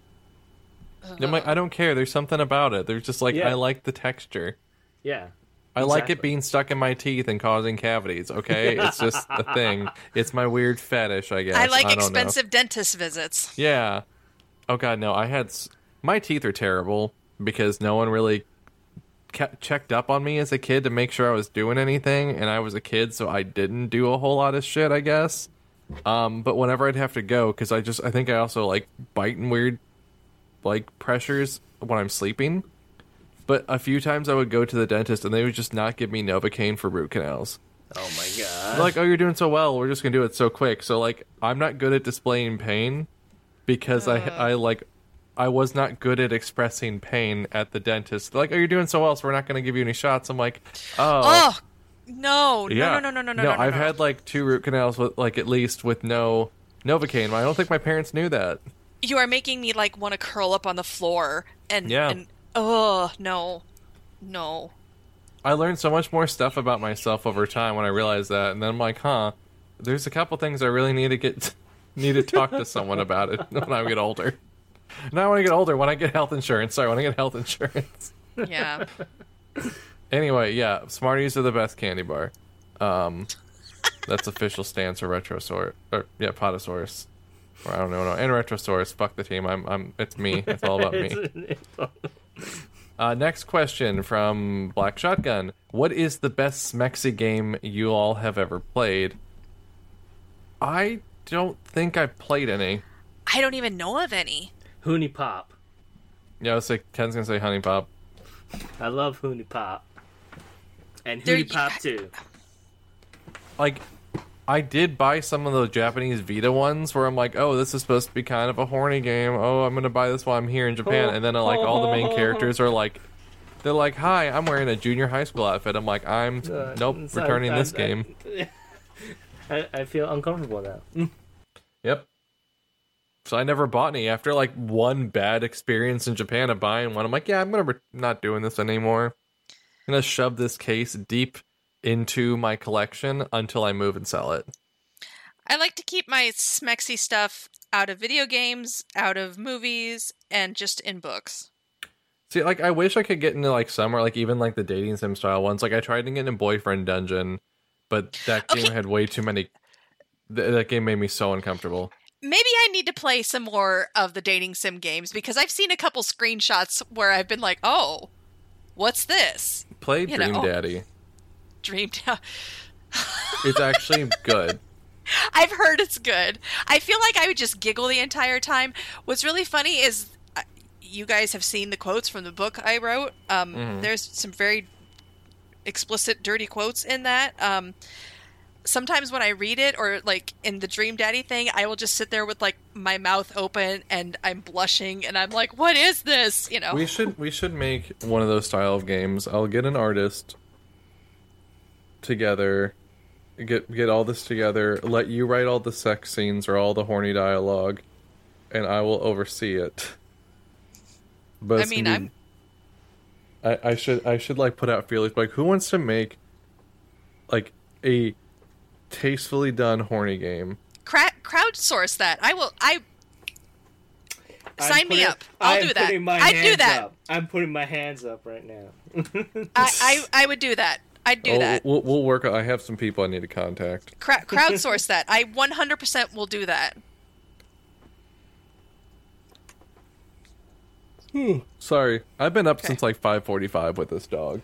I'm like, I don't care. There's something about it. There's just like Yeah. I like the texture. Yeah. I like it being stuck in my teeth and causing cavities. Okay, it's just a thing. It's my weird fetish, I guess. I like don't know. expensive dentist visits. Yeah. Oh god, no. I had s- my teeth are terrible because no one really kept checked up on me as a kid to make sure I was doing anything, and I was a kid, so I didn't do a whole lot of shit. I guess. Um, but whenever I'd have to go, because I just I think I also like bite in weird like pressures when I'm sleeping. But a few times I would go to the dentist and they would just not give me Novocaine for root canals. Oh my god. Like, oh, you're doing so well. We're just gonna do it so quick. So like, I'm not good at displaying pain because I I like I was not good at expressing pain at the dentist. They're like, oh, you're doing so well, so we're not gonna give you any shots. I'm like, oh, Oh no, no, yeah, no, no, no, no, no, no. I've no. had like two root canals with like at least with no Novocaine. I don't think my parents knew that. You are making me like want to curl up on the floor and Yeah. and oh no, no. I learned so much more stuff about myself over time when I realized that, and then I'm like, huh, there's a couple things I really need to get need to talk to someone about it when I get older. Not when I get older, when I get health insurance. Sorry, when I get health insurance. Yeah. Anyway, yeah, Smarties are the best candy bar. Um, that's official stance for Retrosaurus. Or, yeah, Potosaurus. Or I don't know, no, and Retrosaurus. Fuck the team. I'm, I'm. It's me. It's all about me. Uh, next question from Black Shotgun. What is the best Smexy game you all have ever played? I don't think I played any. I don't even know of any. HuniePop. Yeah, I was like Ken's gonna say HuniePop. I love HuniePop. And There- HuniePop too. Like, I did buy some of those Japanese Vita ones where I'm like, oh, this is supposed to be kind of a horny game. Oh, I'm gonna buy this while I'm here in Japan, and then like all the main characters are like, they're like, hi, I'm wearing a junior high school outfit. I'm like, I'm Uh, nope, so returning I- this I- game. I, I feel uncomfortable now. Yep. So I never bought any. After like one bad experience in Japan of buying one, I'm like, yeah, I'm gonna re- not doing this anymore. I'm gonna shove this case deep into my collection until I move and sell it. I like to keep my smexy stuff out of video games, out of movies, and just in books. See, like I wish I could get into like some or like even like the dating sim style ones. Like I tried to get in Boyfriend Dungeon, but that game Okay. had way too many. Th- that game made me so uncomfortable. Maybe I need to play some more of the dating sim games because I've seen a couple screenshots where I've been like, "Oh, what's this?" Play You Dream know. Daddy. Dream. It's actually good. I've heard it's good. I feel like I would just giggle the entire time. What's really funny is uh, you guys have seen the quotes from the book I wrote. Um, There's some very explicit, dirty quotes in that. Um, sometimes when I read it, or like in the Dream Daddy thing, I will just sit there with like my mouth open and I'm blushing and I'm like, "What is this?" You know. We should we should make one of those style of games. I'll get an artist together, get get all this together. Let you write all the sex scenes or all the horny dialogue, and I will oversee it. But I mean, gonna I'm I, I should I should like put out feelers like who wants to make like a tastefully done horny game. cra- crowdsource that. I will. I I'm sign me putting- up. I'll I'm do that. my I'd do hands that. Up. I'm putting my hands up right now. I, I I would do that. I'd do oh, that. We'll, we'll work. I have some people I need to contact. Cra- crowdsource that. I 100% will do that. Hmm. Sorry, I've been up Okay. since like five forty-five with this dog.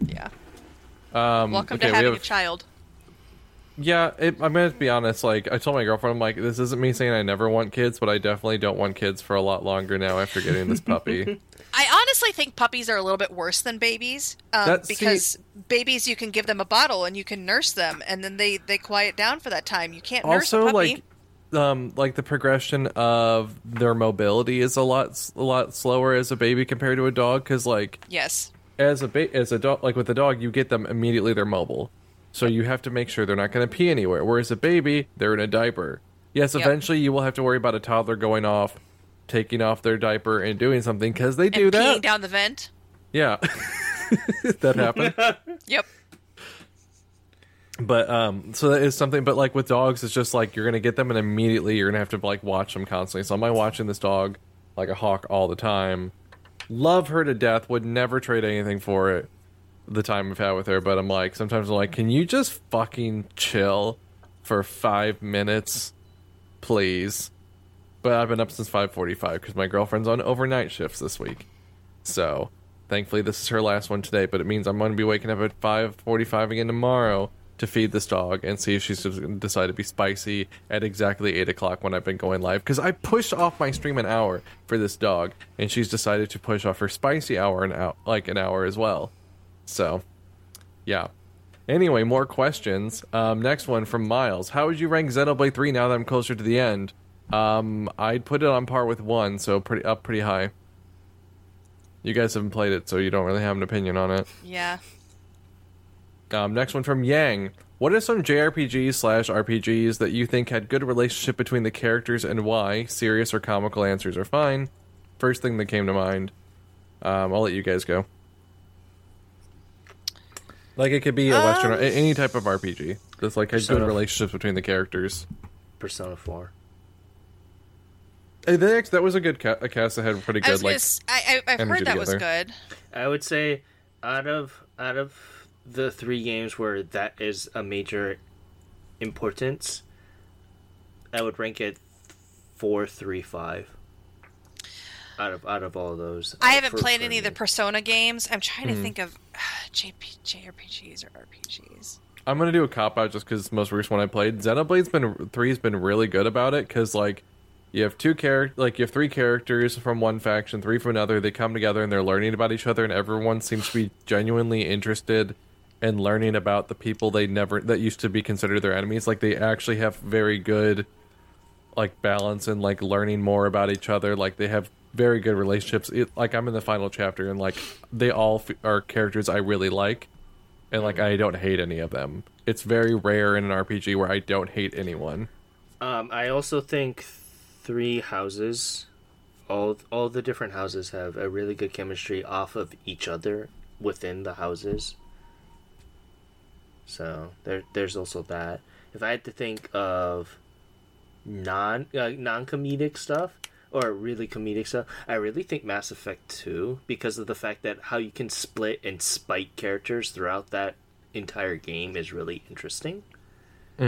Yeah. Um, Welcome okay, to we having have- a child. Yeah, it, I'm gonna be honest. Like, I told my girlfriend, I'm like, this isn't me saying I never want kids, but I definitely don't want kids for a lot longer now after getting this puppy. I honestly think puppies are a little bit worse than babies um, That- see- because babies you can give them a bottle and you can nurse them and then they they quiet down for that time. You can't nurse a also, like, um, like the progression of their mobility is a lot a lot slower as a baby compared to a dog. Because like, yes. as a ba- as a dog, like with a dog, you get them immediately. They're mobile, so you have to make sure they're not going to pee anywhere. Whereas a baby, they're in a diaper. Yes, Yep. eventually you will have to worry about a toddler going off, taking off their diaper and doing something because they do and that. down the vent. Yeah, that happened. Yep. But um, so that is something. But like with dogs, it's just like you're gonna get them, and immediately you're gonna have to like watch them constantly. So am I watching this dog like a hawk all the time? Love her to death. Would never trade anything for it. The time I've had with her, but I'm like sometimes I'm like, can you just fucking chill for five minutes, please? But I've been up since 5:45 because my girlfriend's on overnight shifts this week. So thankfully this is her last one today, but it means I'm going to be waking up at 5:45 again tomorrow to feed this dog and see if she's just going to decide to be spicy at exactly eight o'clock when I've been going live because I pushed off my stream an hour for this dog and she's decided to push off her spicy hour an hour like an hour as well. So yeah. Anyway, more questions. Um, next one from Miles. How would you rank Xenoblade 3 now that I'm closer to the end? Um, I'd put it on par with 1, so pretty up pretty high. You guys haven't played it, so you don't really have an opinion on it. Yeah. Um, next one from Yang. What are some JRPGs slash RPGs that you think had good relationship between the characters and why? Serious or comical answers are fine. First thing that came to mind. Um, I'll let you guys go. Like it could be a Western, Um, a- any type of RPG. That's like had good Persona. relationships between the characters. Persona 4. Hey, that, that was a good ca- a cast that had pretty I was good gonna like. s- I, I, have heard that was good. I would say out of out of the three games where that is a major importance, I would rank it four, three, five. Out of out of all of those, I uh, haven't for- played for any of the. Persona games. I'm trying Hmm. to think of JP, JRPGs or RPGs. I'm gonna do a cop out just because the most recent one I played. Xenoblade's been three's been really good about it because like you have two characters, like you have three characters from one faction, three from another. They come together and they're learning about each other, and everyone seems to be genuinely interested in learning about the people they never that used to be considered their enemies. Like they actually have very good like balance and like learning more about each other. Like they have very good relationships. It, like I'm in the final chapter, and like they all f- are characters I really like, and like I don't hate any of them. It's very rare in an RPG where I don't hate anyone. Um, I also think three houses, all all the different houses have a really good chemistry off of each other within the houses. So there, there's also that. If I had to think of non uh, non comedic stuff or really comedic stuff, I really think Mass Effect Two because of the fact that how you can split and spike characters throughout that entire game is really interesting,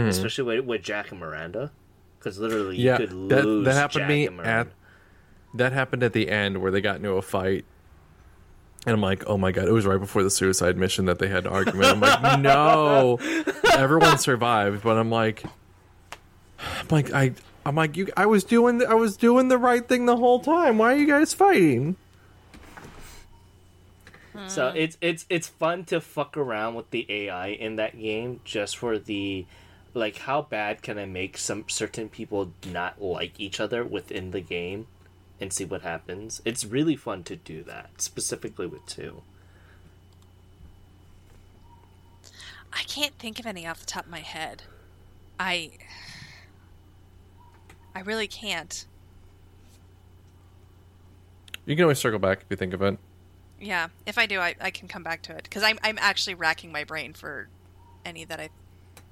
especially with, with Jack and Miranda. Because literally, you Yeah, could that lose that happened to me at that happened at the end where they got into a fight. And I'm like, oh my god, it was right before the suicide mission that they had an argument. I'm like, no, everyone survived, but I'm like, I'm like, I, I'm like, you, I was doing, the, I was doing the right thing the whole time. Why are you guys fighting? So it's it's it's fun to fuck around with the AI in that game just for the like how bad can I make some certain people not like each other within the game and see what happens. It's really fun to do that, specifically with two. I can't think of any off the top of my head. I I really can't. You can always circle back if you think of it. Yeah, if I do, I, I can come back to it because I'm I'm actually racking my brain for any that I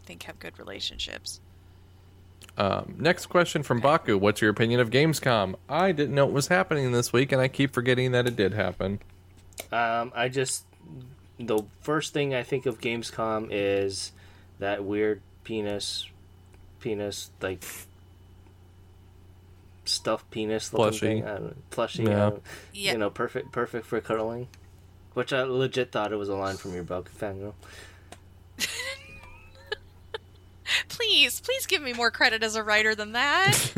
think have good relationships. Um, next question from Baku: What's your opinion of Gamescom? I didn't know it was happening this week, and I keep forgetting that it did happen. Um, I just the first thing I think of Gamescom is that weird penis, penis like stuffed penis looking Plushie. thing. I don't, Yeah. I don't- Yeah. you know, perfect, perfect for cuddling. Which I legit thought it was a line from your book, Fangirl. Please, please give me more credit as a writer than that.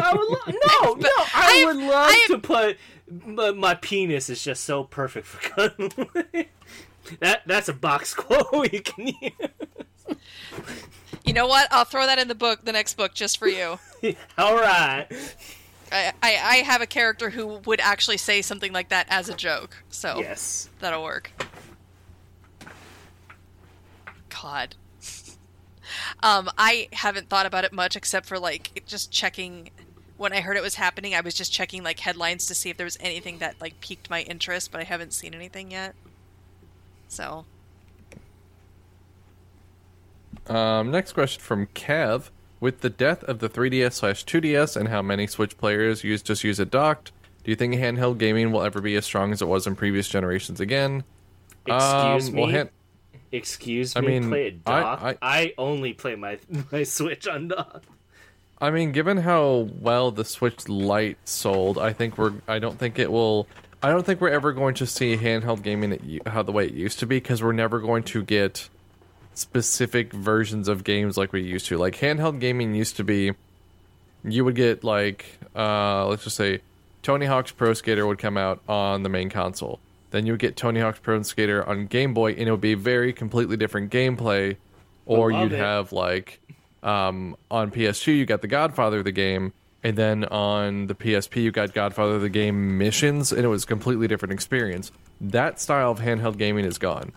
I would lo- no, no, I, I would love I am- to put But my penis is just so perfect for cuddling. that that's a box quote you can use. you know what? I'll throw that in the book, the next book, just for you. All right. I, I, I have a character who would actually say something like that as a joke, so Yes. that'll work. God. Um, I haven't thought about it much except for like just checking. When I heard it was happening, I was just checking like headlines to see if there was anything that like piqued my interest, but I haven't seen anything yet. So Um, next question from Kev. With the death of the 3DS slash 2DS and how many Switch players use just use it docked, do you think handheld gaming will ever be as strong as it was in previous generations again? Excuse Um, me. well, hand- Excuse I me. mean, play it I-. I, I- only play my my Switch on dock. I mean, given how well the Switch Lite sold, I think we're. I don't think it will. I don't think we're ever going to see handheld gaming at, how the way it used to be because we're never going to get specific versions of games like we used to. Like handheld gaming used to be, you would get like, uh, let's just say, Tony Hawk's Pro Skater would come out on the main console. Then you would get Tony Hawk's Pro Skater on Game Boy, and it would be very completely different gameplay. Or you'd it. have like um, on PS2 you got the Godfather of the game, and then on the PSP you got Godfather of the game missions, and it was a completely different experience. That style of handheld gaming is gone.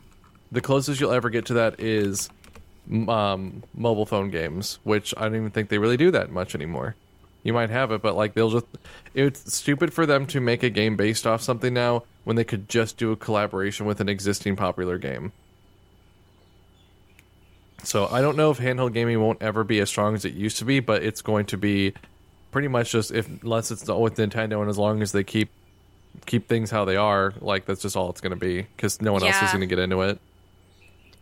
The closest you'll ever get to that is um, mobile phone games, which I don't even think they really do that much anymore. You might have it, but like they'll just. It's stupid for them to make a game based off something now when they could just do a collaboration with an existing popular game. So I don't know if handheld gaming won't ever be as strong as it used to be, but it's going to be pretty much just if unless it's with Nintendo and as long as they keep keep things how they are, like that's just all it's going to be because no one else is going to get into it.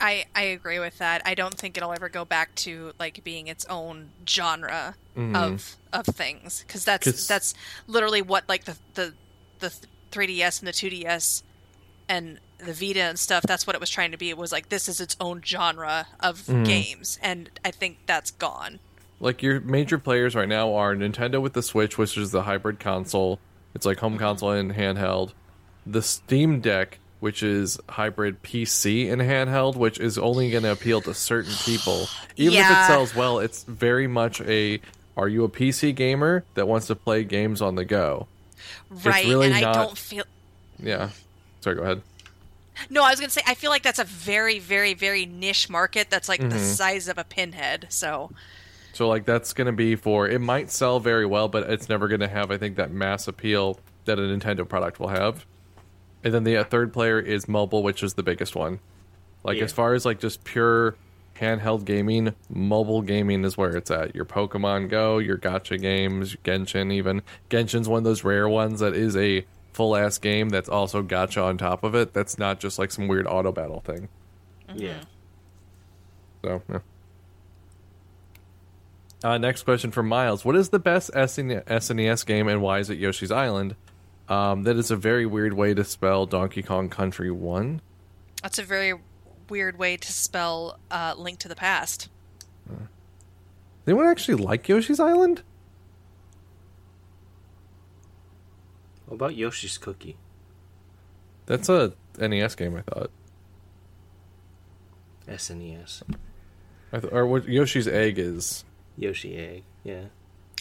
I I agree with that. I don't think it'll ever go back to like being its own genre mm-hmm. of of things because that's 'Cause- that's literally what like the the the 3DS and the 2DS and the Vita and stuff. That's what it was trying to be. It was like this is its own genre of mm-hmm. games, and I think that's gone. like your major players right now are Nintendo with the Switch, which is the hybrid console. It's like home mm-hmm. console and handheld. The Steam Deck, which is hybrid PC and handheld, which is only going to appeal to certain people. Even if it sells well, it's very much a are you a PC gamer that wants to play games on the go? right, really and I not- don't feel. Yeah. Sorry, go ahead. No, I was gonna say I feel like that's a very, very, very niche market. That's like Mm-hmm. the size of a pinhead. So So like that's going to be for it might sell very well, but it's never going to have I think that mass appeal that a Nintendo product will have. And then the uh, third player is mobile, which is the biggest one. Like Yeah. as far as like just pure handheld gaming, mobile gaming is where it's at. Your Pokemon Go, your gacha games, Genshin even. Genshin's one of those rare ones that is a full ass game that's also gacha on top of it. That's not just like some weird auto battle thing. Yeah. So, yeah. Uh, next question from Miles. What is the best E, SNES, SNES game and why is it Yoshi's Island? Um, that is a very weird way to spell Donkey Kong Country 1. that's a very weird way to spell uh, "Link to the Past." Anyone actually like Yoshi's Island? What about Yoshi's Cookie? That's a NES game, I thought. SNES. I th- or what Yoshi's Egg is. Yoshi Egg. Yeah.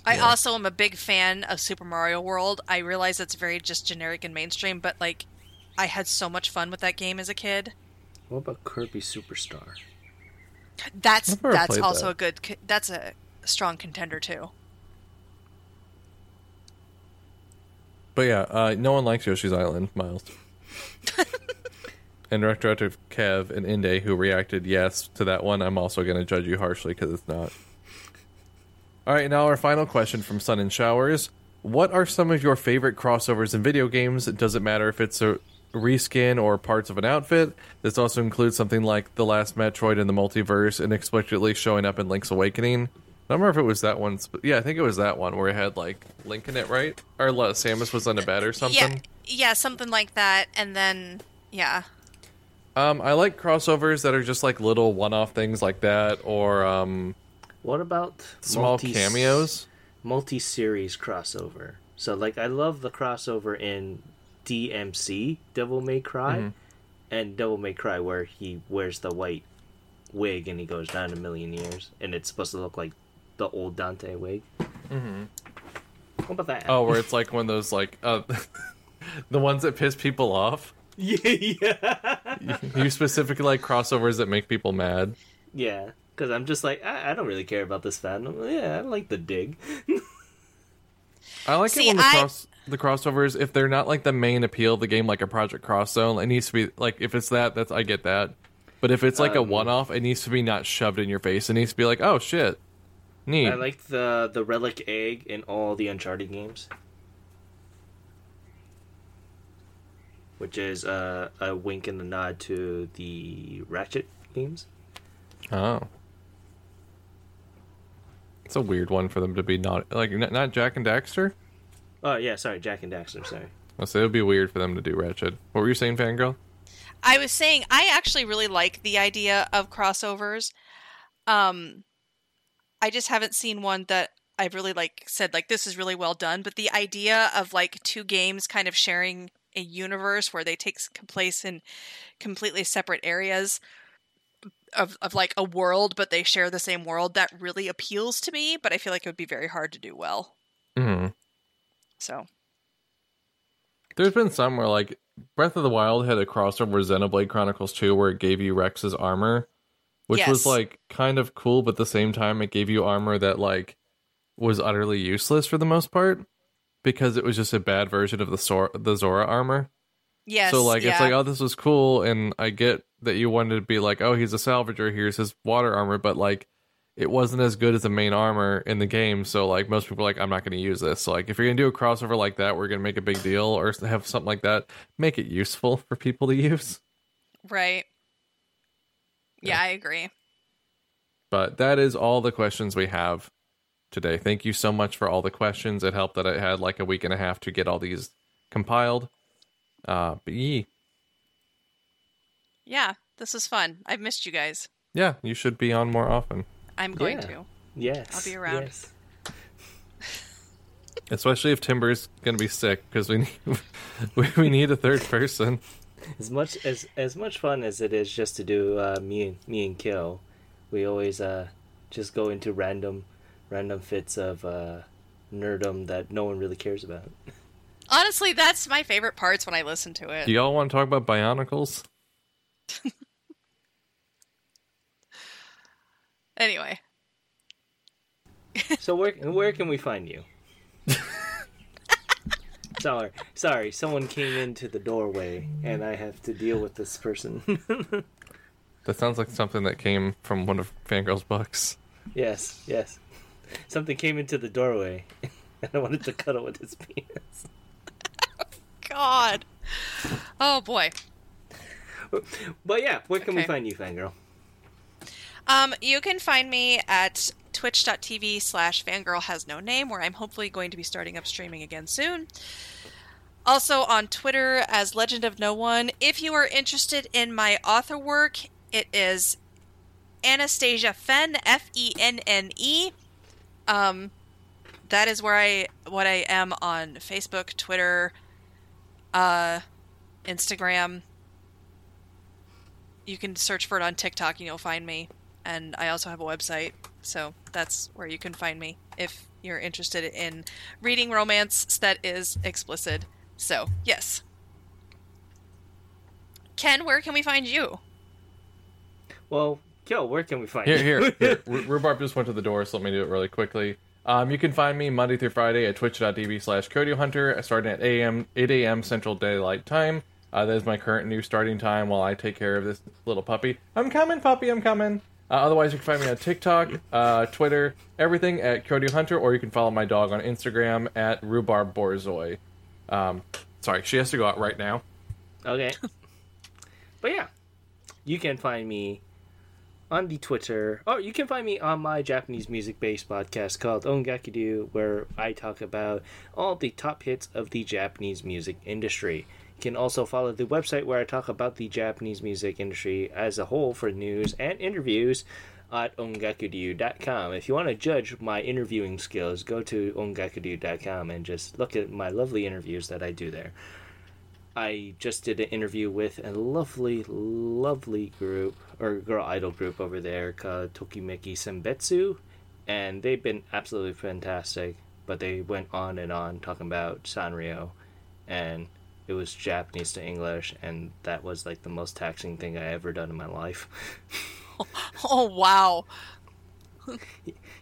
I also am a big fan of Super Mario World. I realize it's very just generic and mainstream, but like, I had so much fun with that game as a kid. What about Kirby Superstar? That's that's also that. a good. That's a strong contender too. But yeah, uh, no one likes Yoshi's Island, Miles. and Retroactive Kev and Inde, who reacted yes to that one, I'm also going to judge you harshly because it's not. All right, now our final question from Sun and Showers. What are some of your favorite crossovers in video games? It doesn't matter if it's a reskin or parts of an outfit. This also includes something like the last Metroid in the multiverse inexplicably showing up in Link's Awakening. I don't remember if it was that one. sp- Yeah, I think it was that one where it had like Link in it, right? Or uh, Samus was on a bed or something. Yeah, yeah, something like that. And then yeah, Um, I like crossovers that are just like little one-off things like that, or um, What about small multi- cameos. multi-series crossover. So like I love the crossover in DMC Devil May Cry Mm-hmm. and Devil May Cry where he wears the white wig and he goes down a million years and it's supposed to look like the old Dante wig. Mm-hmm. What about that? Oh, where it's like one of those like uh, the ones that piss people off. yeah, yeah, You specifically like crossovers that make people mad. yeah. Because I'm just like I, I don't really care about this fandom. Yeah, I like the dig. I like See, it when the I- cross the crossovers if they're not like the main appeal of the game, like a Project Cross Zone. It needs to be like if it's that, that's I get that. But if it's like a Um, one-off, it needs to be not shoved in your face. It needs to be like, oh shit, neat. I like the the relic egg in all the Uncharted games, which is uh, a wink and a nod to the Ratchet games. Oh. It's a weird one for them to be not like n- not Jak and Daxter. Oh yeah, sorry, Jak and Daxter. Sorry. I say it would be weird for them to do Ratchet. What were you saying, Fangirl? I was saying I actually really like the idea of crossovers. Um I just haven't seen one that I've really like said like this is really well done, but the idea of like two games kind of sharing a universe where they take place in completely separate areas of of like a world but they share the same world that really appeals to me, but I feel like it would be very hard to do well. hmm So, There's been some where like Breath of the Wild had a crossover with Xenoblade Chronicles 2 where it gave you Rex's armor, which was like kind of cool, but at the same time it gave you armor that like was utterly useless for the most part because it was just a bad version of the Sor- the Zora armor. yes. so like yeah. it's like oh this was cool and I get that you wanted to be like oh he's a salvager here's his water armor but like it wasn't as good as the main armor in the game so like most people are like I'm not going to use this so like if you're going to do a crossover like that we're going to make a big deal or have something like that make it useful for people to use right. Yeah, I agree. but that is all the questions we have today thank you so much for all the questions it helped that I had like a week and a half to get all these compiled uh but yee. Yeah, this was fun. I've missed you guys. yeah you should be on more often I'm going Yeah. to. Yes. I'll be around. Yes. Especially if Timber's gonna be sick, because we need we, we need a third person. As much as as much fun as it is just to do uh, me and me and Kill, we always uh, just go into random random fits of uh, nerdum that no one really cares about. Honestly, that's my favorite parts when I listen to it. Do y'all want to talk about Bionicles? Anyway, So where where can we find you? sorry, sorry. Someone came into the doorway, and I have to deal with this person. That sounds like something that came from one of Fangirl's books. yes, yes. Something came into the doorway, and I wanted to cuddle with his penis. God. Oh boy. But yeah, where can we find you, fangirl? Um, you can find me at twitch.tv slash fangirl has no name, where I'm hopefully going to be starting up streaming again soon. Also on Twitter as Legend of No One. If you are interested in my author work, it is Anastasia Fenne, F E N N E. Um, that is where I what I am on Facebook, Twitter, uh, Instagram. You can search for it on TikTok and you'll find me. And I also have a website, so that's where you can find me if you're interested in reading romance that is explicit. So, yes. Ken, where can we find you? Well, Kill, where can we find Here, you? here, here. Ru- Rhubarb just went to the door, so let me do it really quickly. Um, you can find me Monday through Friday at twitch.tv slash Hunter, starting at 8 a.m. 8 a.m. Central Daylight Time. Uh, that is my current new starting time while I take care of this little puppy. I'm coming, puppy, I'm coming. Uh, otherwise, you can find me on TikTok, uh, Twitter, everything at Cody Hunter, or you can follow my dog on Instagram at Rhubarb Borzoi. Um, sorry, she has to go out right now. Okay. but yeah, you can find me on the Twitter. Oh, you can find me on my Japanese music based podcast called Ongakudu, where I talk about all the top hits of the Japanese music industry. Can also follow the website where I talk about the Japanese music industry as a whole for news and interviews at ongakudu.com. If you want to judge my interviewing skills, go to ongakudu.com and just look at my lovely interviews that I do there. I just did an interview with a lovely, lovely group or girl idol group over there called Tokimeki Sendenbu, and they've been absolutely fantastic. But they went on and on talking about Sanrio, and it was Japanese to English, and that was like the most taxing thing I ever done in my life. Oh, wow.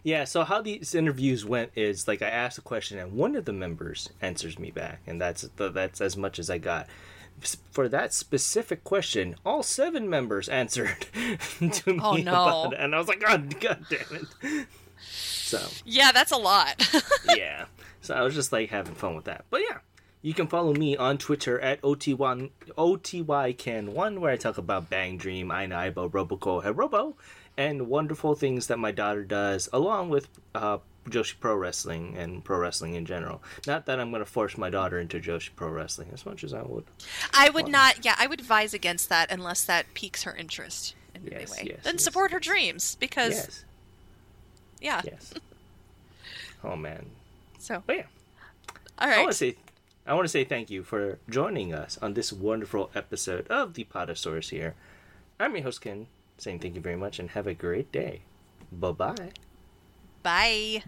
Yeah, so how these interviews went is like I asked a question and one of the members answers me back, and that's the, that's as much as I got. For that specific question, all seven members answered to oh, me Oh, no. about it, and I was like, "God, God damn it!" So Yeah, that's a lot. yeah, so I was just like having fun with that. But yeah, you can follow me on Twitter at OT1, OTYCan1, where I talk about Bang Dream, Ainaibo, Roboco, Herobo, and wonderful things that my daughter does, along with uh, Joshi Pro Wrestling and pro wrestling in general. Not that I'm going to force my daughter into Joshi Pro Wrestling as much as I would. I would not, yeah, I would advise against that unless that piques her interest in Yes, any way. yes, then yes. support her dreams because, Yes, yeah. yes. oh man, So, but yeah. All right. I want to say I want to say thank you for joining us on this wonderful episode of the Potosaurus here. I'm your host Ken, saying thank you very much and have a great day. Bye bye. Bye.